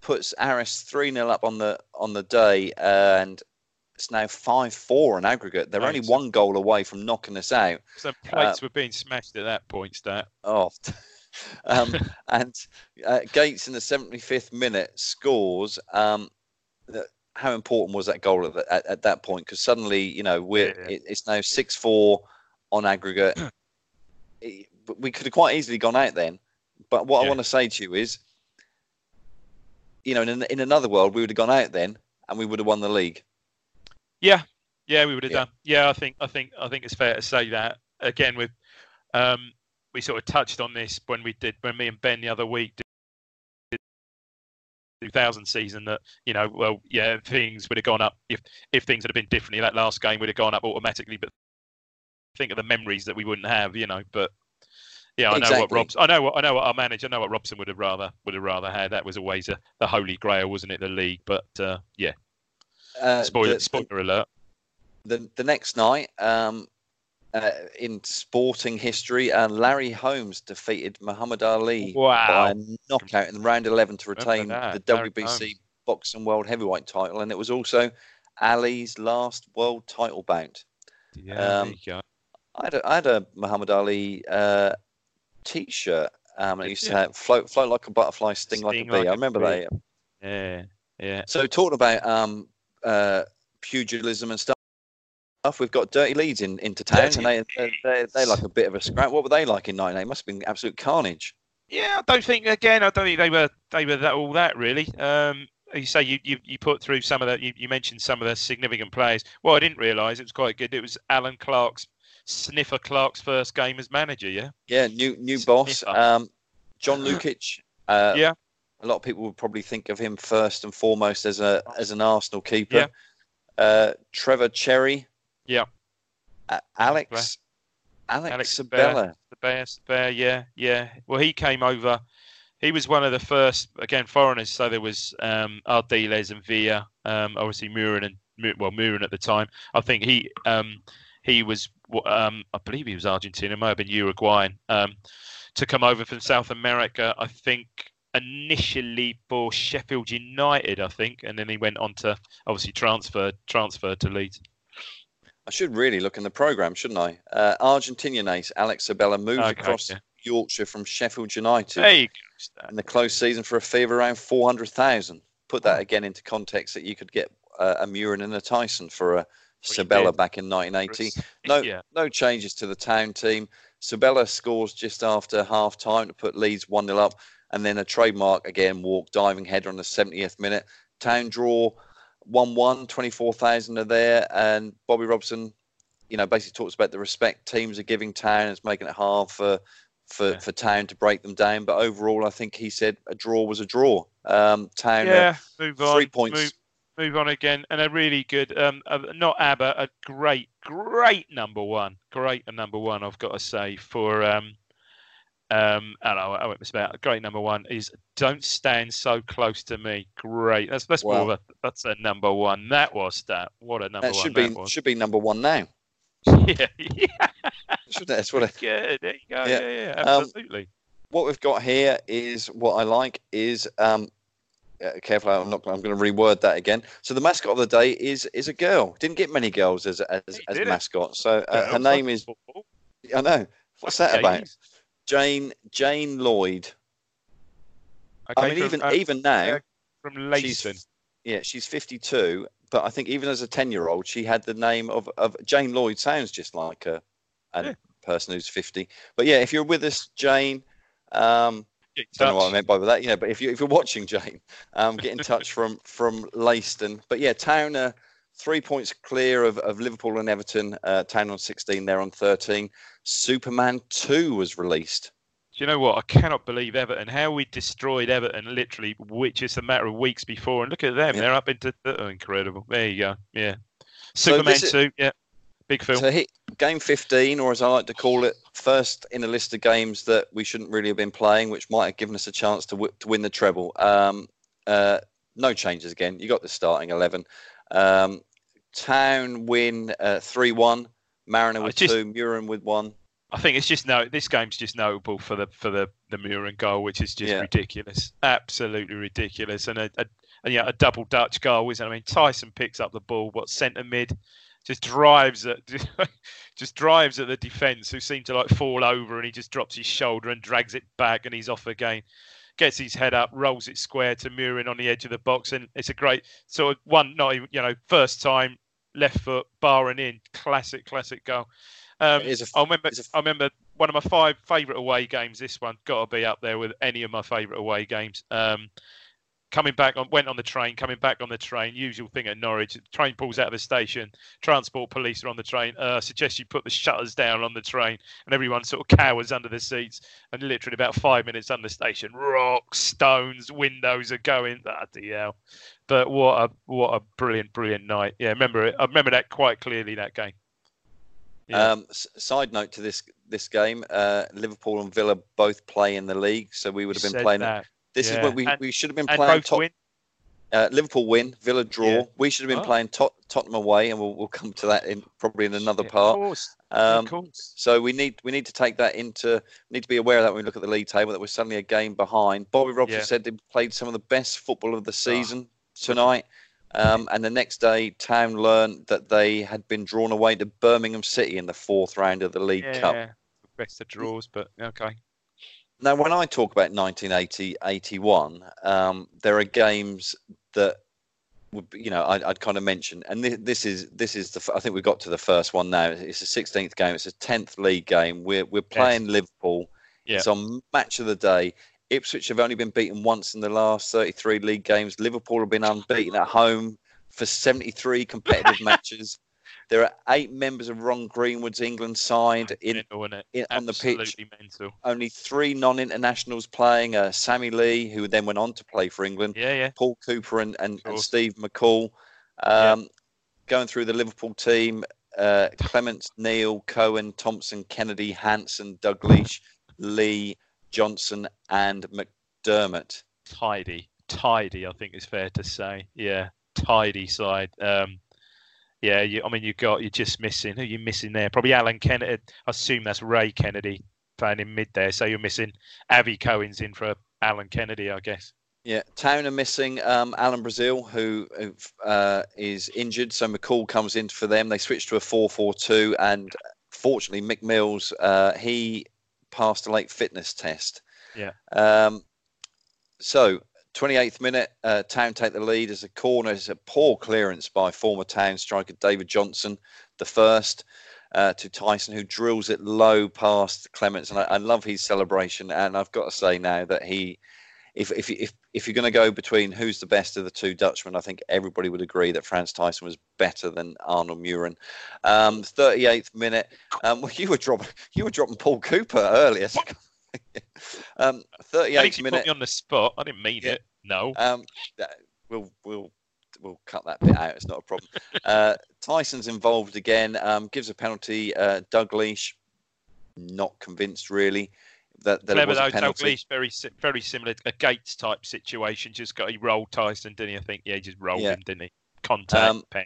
puts Aris three 0 up on the on the day, and it's now five four in aggregate. They're Right, only one goal away from knocking us out. Some plates were being smashed at that point, Stat. Oh, um, and uh, Gates in the 75th minute scores. Um, that, how important was that goal at, the, at, at that point? Because suddenly, you know, we're Yeah. it, it's now six four on aggregate. It- but we could have quite easily gone out then. But what I want to say to you is, you know, in, in another world, we would have gone out then and we would have won the league. Yeah, yeah, we would have Yeah. done. Yeah, I think, I think, I think it's fair to say that again. With um, we sort of touched on this when we did when me and Ben the other week did 2000 season that you know well yeah things would have gone up if if things had been differently that last game would have gone up automatically but think of the memories that we wouldn't have you know but yeah I know what Robs I know what I know what our manager I know what Robson would have rather would have rather had that was always a, the holy grail wasn't it the league but uh, yeah Uh, spoiler the- spoiler alert the the next night, um, uh, in sporting history, uh, Larry Holmes defeated Muhammad Ali by a knockout in round 11 to retain the WBC. Boxing World Heavyweight title, and it was also Ali's last world title bout. yeah um, there you go. I had a, I had a Muhammad Ali uh, t-shirt. Um, and it used to have float, float like a butterfly, sting, like a bee. like I remember that. Yeah, yeah. So talking about um, uh, pugilism and stuff, we've got Dirty Leeds in into town, and they they they they like a bit of a scrap. What were they like in '98? Must have been absolute carnage. Yeah, I don't think again. I don't think they were they were that, all that really. Um, you say you, you, you put through some of the you, you mentioned some of the significant players. Well, I didn't realise it was quite good. It was Allan Clarke's Sniffer Clarke's first game as manager. Yeah. Yeah, new new boss. Um, John Lukic. Uh, yeah. A lot of people would probably think of him first and foremost as a as an Arsenal keeper. Yeah. Uh, Trevor Cherry. Yeah. Uh, Alex. Alex, Alex Sabella. The best bear, yeah, yeah. Well, he came over. He was one of the first, again, foreigners. So there was um, Ardiles and Villa, um, obviously Mühren and well Mühren at the time. I think he um, he was, um, I believe he was Argentinian, might have been Uruguayan, um, to come over from South America. I think initially for Sheffield United, I think, and then he went on to obviously transfer transfer to Leeds. I should really look in the program, shouldn't I? Uh, Argentinian ace Alex Sabella moved okay, across yeah. Yorkshire from Sheffield United in the close season for a fee of around four hundred thousand. Put that again into context that you could get uh, a Mühren and a Thijssen for a Sabella back in 1980. No, yeah. no changes to the town team. Sabella scores just after half time to put Leeds 1 0 up, and then a trademark again Wark diving header on the 70th minute. Town draw 1 1, 24,000 are there, and Bobby Robson, you know, basically talks about the respect teams are giving Town It's making it hard for. For, yeah. for Town to break them down, but overall, I think he said a draw was a draw. Um, Town, yeah, move on. Three points, move, move on again, and a really good, um, uh, not ABBA, a great, great number one, great number one. I've got to say for um, um, I don't know, I went miss about great number one is don't stand so close to me. Great, that's that's wow. more of a that's a number one. That was that. What a number that should one. Be, should be number one now. yeah, yeah. That's what. I, Good. There you go. Yeah, yeah, yeah um, absolutely. Um, what we've got here is what I like is um, uh, careful, I'm not. I'm going to reword that again. So the mascot of the day is is a girl. Didn't get many girls as as, as mascot. So uh, her name is. I know. What's that about? Jane Jane Lloyd. Okay, I mean, from, even uh, even now, from Leiston. Yeah, she's 52, but I think even as a 10 year old, she had the name of, of Jane Lloyd. Sounds just like a, a yeah. person who's 50. But yeah, if you're with us, Jane, um, I don't know what I meant by that, you know. But if you if you're watching, Jane, um, get in touch from from Leiston. But yeah, Town are three points clear of, of Liverpool and Everton. Uh, Town on 16, they're on 13. Superman 2 was released. Do you know what? I cannot believe Everton. How we destroyed Everton, literally, which is a matter of weeks before. And look at them; yeah. they're up into oh, incredible. There you go. Yeah, Superman so 2. Yeah, big. So hit game 15, or as I like to call it, first in a list of games that we shouldn't really have been playing, which might have given us a chance to, w- to win the treble. Um, uh, no changes again. You got the starting 11. Um, Town win uh, 3 1. Mariner with just, two, Mühren with one. I think it's just no. This game's just notable for the for the the Mühren goal, which is just yeah. ridiculous, absolutely ridiculous, and a, a and yeah, a double Dutch goal, isn't it? I mean, Thijssen picks up the ball, what centre mid, just drives at just drives at the defence who seem to like fall over and he just drops his shoulder and drags it back and he's off again. Gets his head up rolls it square to Murin on the edge of the box and it's a great sort of one not even you know first time left foot barring in classic classic goal. Um, a, I remember a... I remember one of my five favourite away games this one got to be up there with any of my favourite away games. Um, coming back on went on the train coming back on the train usual thing at norwich train pulls out of the station transport police are on the train uh, suggest you put the shutters down on the train and everyone sort of cowers under the seats and literally about five minutes under the station rocks stones windows are going bloody hell but what a what a brilliant brilliant night yeah remember it i remember that quite clearly that game yeah. Um, side note to this this game: uh, Liverpool and Villa both play in the league, so we would have been playing. That. This yeah. is what we, and, we should have been playing. Top, win. Uh, Liverpool win, Villa draw. Yeah. We should have been oh. playing Tot- Tottenham away, and we'll, we'll come to that in probably in another yeah, part. Of course. Um, of course. So we need we need to take that into need to be aware of that when we look at the league table that we're suddenly a game behind. Bobby Robson yeah. said they played some of the best football of the ah. season oh. tonight, um, and the next day Town learned that they had been drawn away to Birmingham City in the fourth round of the League Cup. Best of draws, but okay. Now, when I talk about 1980, 81, um, there are games that would, you know, I'd, I'd, kind of mention, and this, this is this is the. I think we got to the first one now. It's the 16th game. It's a 10th league game. We're we're playing yes. Liverpool Yeah. It's on match of the day. Ipswich have only been beaten once in the last 33 league games. Liverpool have been unbeaten at home for 73 competitive matches. There are eight members of Ron Greenwood's England side in, Mental, in on the pitch. Mental. Only three non-internationals playing: uh, Sammy Lee, who then went on to play for England, Yeah, yeah. Paul Cooper, and, and, and. Steve McCall. Um, Going through the Liverpool team: uh, Clemence, Neal, Cohen, Thompson, Kennedy, Hansen, Dalglish, Lee, Johnson, and McDermott. tidy, tidy. I think it's fair to say. Yeah, tidy side. Um, yeah, you, I mean, you got you're just missing. Who you missing there? Probably Alan Kennedy. I assume that's Ray Kennedy playing in mid there. So you're missing Avi Cohen's in for Alan Kennedy, I guess. Yeah, Town are missing um, Alan Brazil, who uh, is injured. So McCall comes in for them. They switch to a 4 4 2. And fortunately, Mick Mills, uh, he passed a late fitness test. Yeah. Um, so, 28th minute, uh, Town take the lead as a corner. It's a poor clearance by former Town striker David Johnson, the first. Uh, to Thijssen, who drills it low past Clemence, and I, I love his celebration. And I've got to say now that he, if if if if you're going to go between who's the best of the two Dutchmen, I think everybody would agree that Frans Thijssen was better than Arnold Mühren. Um, 38th minute, um, well, you were dropping you were dropping Paul Cooper earlier. Um, At least 38th you minute. put me on the spot. I didn't mean Yeah. it. No. Um, we'll we'll we'll cut that bit out. It's not a problem. Uh, Thijssen's involved again. Um, gives a penalty. Uh, Dalglish, not convinced really that, that it was though, a penalty. Dalglish, very very similar to a Gates type situation. Just got he rolled Thijssen, didn't he? I think yeah, he just rolled Yeah. him, didn't he? Contact. Um, pen.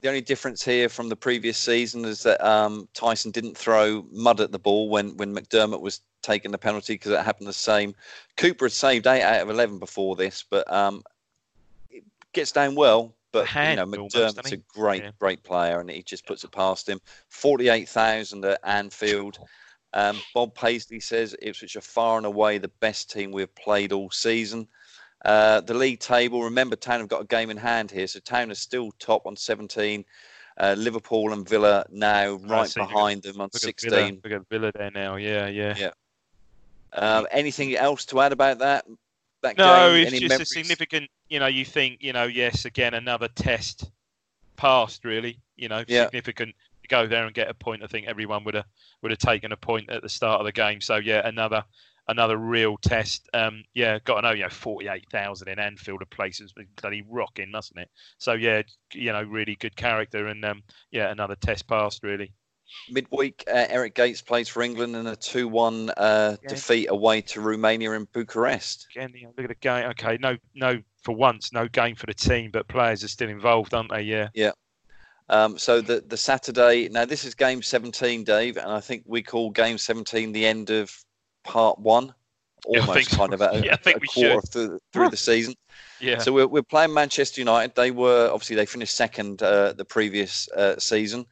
The only difference here from the previous season is that um, Thijssen didn't throw mud at the ball when, when McDermott was taking the penalty because it happened the same. Cooper had saved eight out of eleven before this, but um, it gets down well. But you know, Hand almost, McDermott's a great, Yeah. great player, and he just puts it past him. Forty-eight thousand at Anfield. Um, Bob Paisley says Ipswich are far and away the best team we've played all season. Uh, the league table, remember, Town have got a game in hand here, so Town is still top on 17. Uh, Liverpool and Villa now right look at- behind them on Look at 16. Villa, look at Villa there now. Yeah, yeah. Yeah. Um, anything else to add about that? That No, game? it's Any just memories? a significant. You know, you think, you know, yes, again another test passed. Really, you know, Yeah. significant to go there and get a point. I think everyone would have would have taken a point at the start of the game. So yeah, another another real test. Um, yeah, got to know, you know, forty eight thousand in Anfield, a place been bloody rocking, mustn't it? So yeah, you know, really good character, and um, yeah, another test passed. Really, Midweek, uh, Eric Gates plays for England in a 2 1 uh, defeat away to Romania in Bucharest. again, know, look at the game. Okay, no, no, for once, no game for the team, but players are still involved, aren't they? Yeah. Um, so the, the Saturday, now this is game 17, Dave, and I think we call game 17 the end of part one, Yeah, almost so. kind of a, Yeah, a quarter through the season. Yeah. So we're, we're playing Manchester United. They were obviously they finished second uh, the previous uh, season.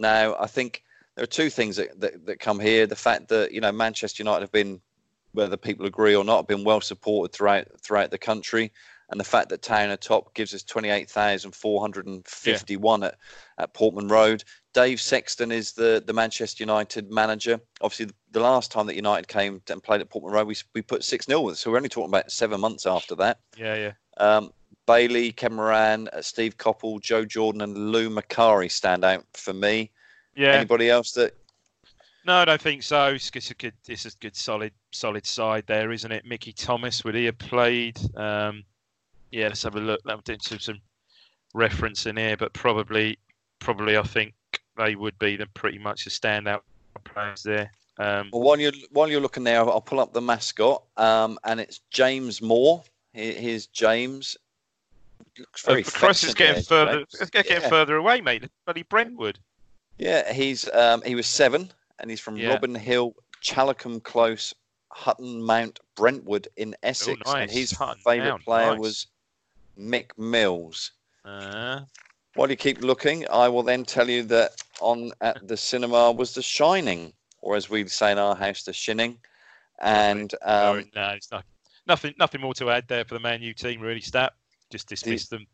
Now I think there are two things that, that, that come here: the fact that you know Manchester United have been, whether people agree or not, have been well supported throughout throughout the country, and the fact that Town are top gives us twenty eight thousand four hundred and fifty one at, at Portman Road. Dave Sexton is the, the Manchester United manager. Obviously, the, last time that United came and played at Portman Road, we, we put 6 0. So we're only talking about seven months after that. yeah, yeah. Um, Bailey, Ken Moran, uh, Steve Coppell, Joe Jordan, and Lou Macari stand out for me. Yeah. Anybody else that? No, I don't think so. It's, it's a good, it's a good, solid, solid side there, isn't it? Mickey Thomas would he have played? Um, yeah, let's have a look. I'm doing some, some reference in here, but probably, probably I think they would be the pretty much the standout players there. Um, Well, while you're while you're looking there, I'll, I'll pull up the mascot, um, and it's James Moore. Here's James. Looks very. uh, Christ is getting further, it's getting Yeah. further away, mate. Bloody Brentwood. Yeah, he's um, he was seven, and he's from Yeah. Robin Hill, Challicum Close, Hutton Mount, Brentwood in Essex, and Oh, nice. his Hutton favourite Mount, player nice. was Mick Mills. Uh, While you keep looking, I will then tell you that on at the cinema was The Shining, or as we say in our house, The Shinning. And no, um, no, it's not, nothing, nothing more to add there for the Man U team. Really, stat. Just dismiss them.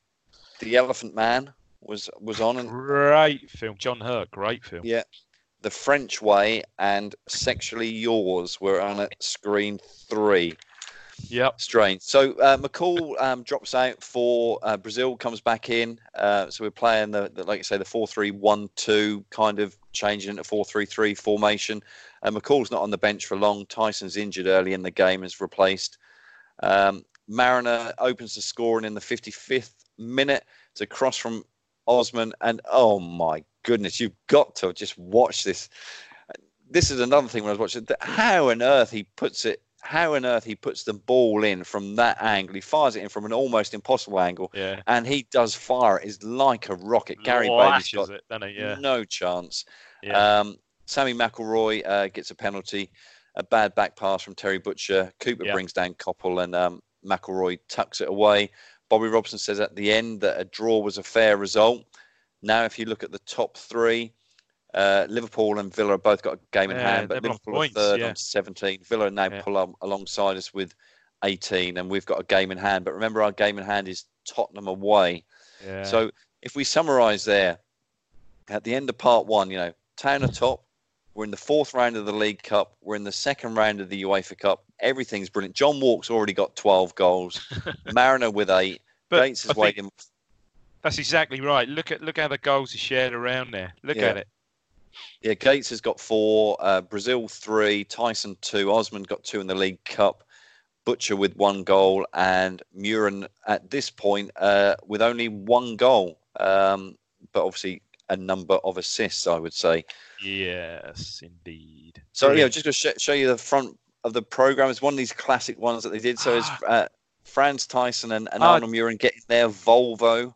The Elephant Man was was on, and Great film, John Hurt. Great film. yeah, The French Way, and Sexually Yours were on at screen three. Yep. Strange. So uh, McCall um, drops out for uh, Brazil, comes back in. Uh, so we're playing the, the, like you say, the four-three-one-two kind of changing into four-three-three formation. Uh, McCall's not on the bench for long. Thijssen's injured early in the game, is replaced. Um, Mariner opens the scoring in the 55th minute. It's a cross from Osman, and oh my goodness, you've got to just watch this. This is another thing when I was watching. That. How on earth he puts it how on earth he puts the ball in from that angle. He fires it in from an almost impossible angle. Yeah. And he does fire it. It's like a rocket. Gary Bailey's got it, yeah. no chance. Yeah. Um, Sammy McIlroy uh, gets a penalty. A bad back pass from Terry Butcher. Cooper Yeah. brings down Coppell and um, McIlroy tucks it away. Bobby Robson says at the end that a draw was a fair result. Now, if you look at the top three, uh, Liverpool and Villa have both got a game in Yeah, hand, but Liverpool points, are third yeah. on 17. Villa now Yeah. pull up alongside us with 18, and we've got a game in hand. But remember, our game in hand is Tottenham away. So if we summarise there, at the end of part one, you know, Town are top. We're in the fourth round of the League Cup. We're in the second round of the UEFA Cup. Everything's brilliant. John Wark's already got 12 goals. Mariner with eight. But Gates is waiting. that's exactly right. Look at look how the goals are shared around there. Look Yeah. at it. Yeah, Gates has got four. Uh, Brazil three. Thijssen two. Osman got two in the League Cup. Butcher with one goal, and Mühren at this point uh, with only one goal. Um, but obviously a number of assists, I would say. Yes, indeed. So yeah, just to sh- show you the front of the program. It's one of these classic ones that they did. So it's uh, Frans Thijssen and, and Ah. Arnold Mühren getting their Volvo.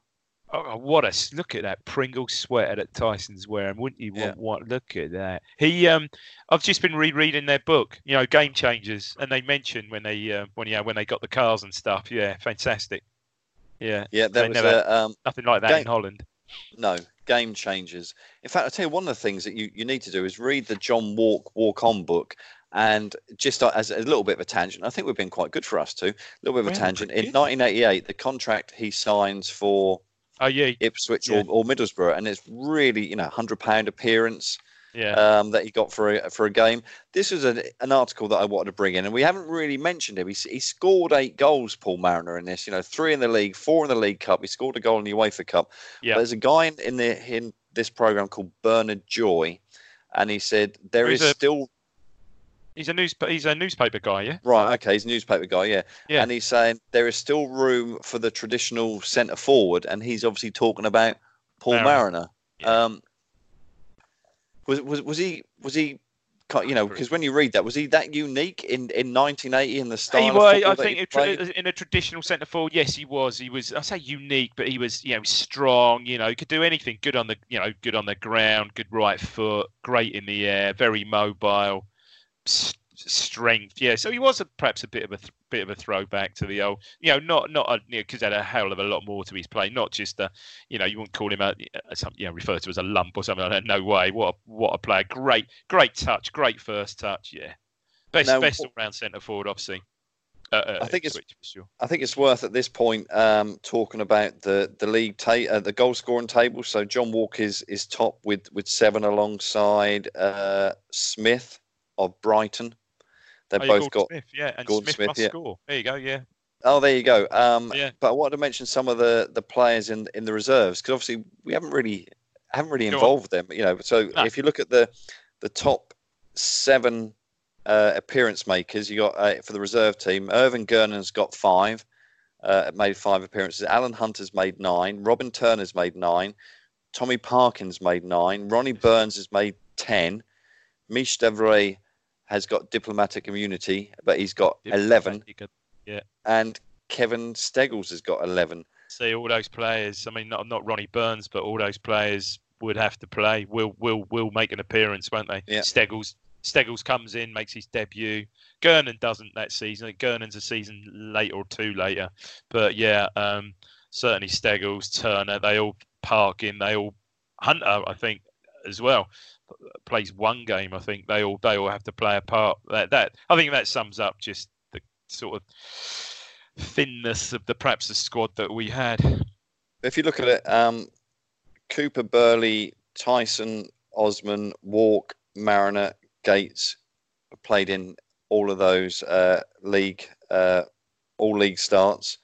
Oh, what a look at that Pringle sweater that Thijssen's wearing. Wouldn't you want Yeah. one? Look at that. He um I've just been rereading their book, you know, Game Changers, and they mentioned when they uh, when yeah, when they got the cars and stuff. Yeah, fantastic. Yeah. Yeah, They there was never- a, um, Nothing like that Game- in Holland. no game changers. In fact, I'll tell you one of the things that you, you need to do is read the John Wark Wark On book. And just uh, as a little bit of a tangent, I think we've been quite good for us too. A little bit of a tangent. In 1988, the contract he signs for Oh yeah, Ipswich Yeah. or, or Middlesbrough, and it's really you know hundred pound appearance. yeah. um, that he got for a, for a game. This was an, an article that I wanted to bring in, and we haven't really mentioned him. He, he scored eight goals, Paul Mariner, in this. You know, three in the league, four in the League Cup. He scored a goal in the UEFA Cup. Yeah. There's a guy in, in the in this program called Bernard Joy, and he said there Who's is a- still he's a news he's a newspaper guy, yeah. right. Okay, he's a newspaper guy, yeah. Yeah. And he's saying there is still room for the traditional centre forward, and he's obviously talking about Paul Mariner. Mariner. Yeah. Um, was was was he was he? You know, because when you read that, was he that unique in, in 1980 in the style He of was, I think, he a tra- played? in a traditional centre forward, yes, he was. He was. I say unique, but he was, you know, strong. You know, he could do anything. Good on the, you know, good on the ground. Good right foot. Great in the air. Very mobile. Strength. Yeah. So he was a, perhaps a bit of a th- bit of a throwback to the old. You know, not not a, you know, had a hell of a lot more to his play. Not just a, you know, you wouldn't call him a, a some, you know, referred to as a lump or something like that. No way. What a, what a player. Great, great touch. Great first touch. Yeah. Best Now, best all round centre forward I've seen. Uh, uh, I think it's- sure. I think it's worth at this point um, talking about the the league ta- uh, the goal scoring table. So John Walker is is top with with seven alongside uh, Smith of Brighton. They've Oh, both got. Smith, yeah, and Gordon Smith, Smith, must yeah. score. There you go, yeah. Oh, there you go. Um, Yeah. But I wanted to mention some of the the players in in the reserves because obviously we haven't really haven't really involved them. You know, so No. if you look at the the top seven uh, appearance makers, you got uh, for the reserve team. Irvin Gernon's got five, uh, made five appearances. Allan Hunter's made nine. Robin Turner's made nine. Tommy Parkins made nine. Ronnie Burns has made ten. Mich D'Avray has got diplomatic immunity, but he's got eleven could and Kevin Steggles has got 11. see all those players. I mean, not not Ronnie Burns, but all those players would have to play. Will will will make an appearance, won't they? Yeah. Steggles Steggles comes in, makes his debut. Gernon doesn't that season. Gernon's a season later or two later. But yeah, um, certainly Steggles, Turner, they all park in. They all Hunter, I think, as well plays one game. I think they all they all have to play a part. That that I think that sums up just the sort of thinness of the perhaps the squad that we had. If you look at it, um, Cooper, Burley, Thijssen, Osman, Wark, Mariner, Gates played in all of those uh, league, uh, all league starts.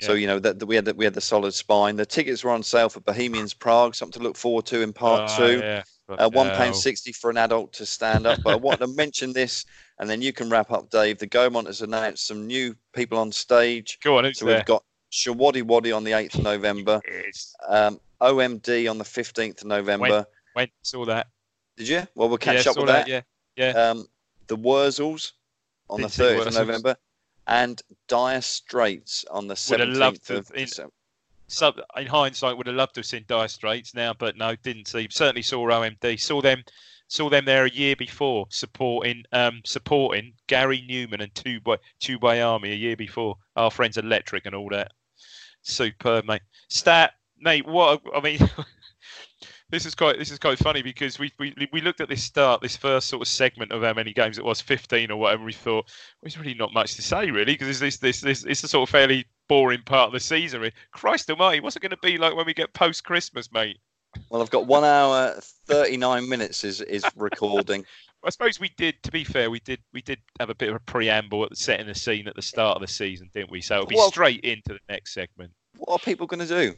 So you know that that we had the, we had the solid spine. The tickets were on sale for Bohemians Prague, something to look forward to in part Oh, two. yeah. Uh, one pound hell. sixty for an adult to stand up. But I want to mention this, and then you can wrap up, Dave. The Gaumont has announced some new people on stage. Go on, who's So there? we've got Showaddywaddy on the eighth of November, Yes. um, OMD on the fifteenth of November. Went saw that. Did you? Well, we'll catch yeah, up with that. Yeah, yeah. Um, the Wurzels on Didn't the thirtieth of November, and Dire Straits on the seventeenth of December. So in hindsight, would have loved to have seen Dire Straits now, but no, didn't see. Certainly saw OMD. Saw them. Saw them there a year before, supporting um, supporting Gary Numan and Two Way Tubeway Army a year before. Our friends Electric and all that. Superb, mate. Stat, mate. What I mean, this is quite this is quite funny because we we we looked at this start, this first sort of segment of how many games it was, fifteen or whatever. We thought well, there's really not much to say really because this this this it's a sort of fairly boring part of the season. Christ Almighty, what's it going to be like when we get post Christmas, mate? Well, I've got one hour thirty nine minutes is is recording. I suppose we did. To be fair, we did we did have a bit of a preamble at the setting the scene at the start of the season, didn't we? So it'll be Well- straight into the next segment. What are people going to do?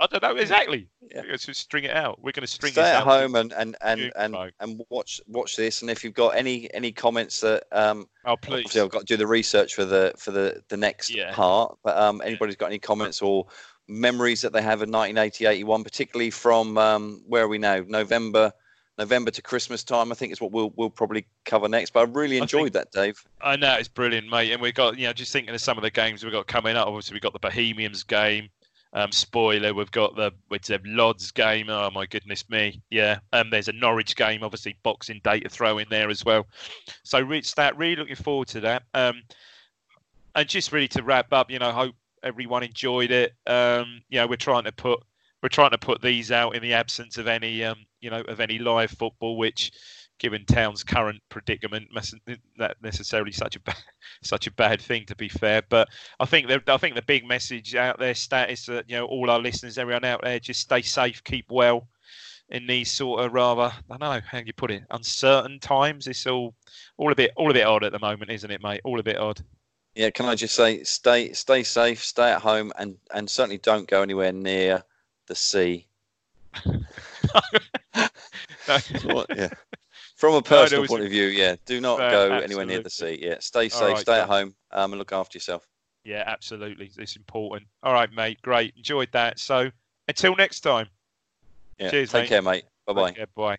I don't know exactly. Yeah. Let's just string it out. We're going to string it out. Stay this at out. home and and and and, and watch watch this. And if you've got any any comments that um, Oh please. obviously I've got to do the research for the for the the next Yeah. part. But um, anybody's got any comments or memories that they have of 1980, 81, particularly from um, where are we now? November, November to Christmas time. I think is what we'll we'll probably cover next. But I really I enjoyed think- that, Dave. I know it's brilliant, mate. And we've got, you know, just thinking of some of the games we've got coming up. Obviously, we've got the Bohemians game. Um, spoiler, we've got the with the Lodz game. Oh my goodness me, yeah. Um, there's a Norwich game, obviously Boxing Day to throw in there as well. So, re- that really looking forward to that. Um, and just really to wrap up, you know, hope everyone enjoyed it. Um, you know, we're trying to put we're trying to put these out in the absence of any, um, you know, of any live football, which, given Town's current predicament, mustn't that necessarily such a bad, such a bad thing to be fair. But I think the I think the big message out there, stat, is that you know all our listeners, everyone out there, just stay safe, keep well in these sort of rather I don't know how you put it uncertain times. It's all all a bit all a bit odd at the moment, isn't it, mate? All a bit odd. Yeah, can I just say, stay stay safe, stay at home, and and certainly don't go anywhere near the sea. No. What- yeah. From a personal was point of view, yeah, do not Uh, go anywhere near the sea. Yeah, stay safe, right, stay at home, um, and look after yourself. Yeah, absolutely. It's important. All right, mate. Great. Enjoyed that. So until next time. Yeah, Cheers, take mate. care, mate. Bye bye. Take care, bye.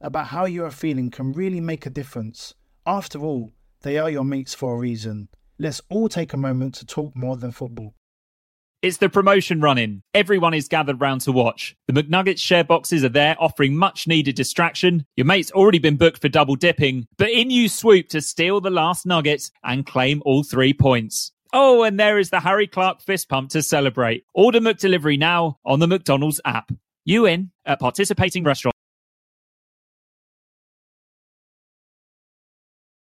about how you are feeling can really make a difference. After all, they are your mates for a reason. Let's all take a moment to talk more than football. It's the promotion running. Everyone is gathered round to watch. The McNuggets share boxes are there offering much needed distraction. Your mate's already been booked for double dipping, but in you swoop to steal the last nugget and claim all three points. Oh, and there is the Harry Clarke fist pump to celebrate. Order McDelivery now on the McDonald's app. You in at participating restaurants.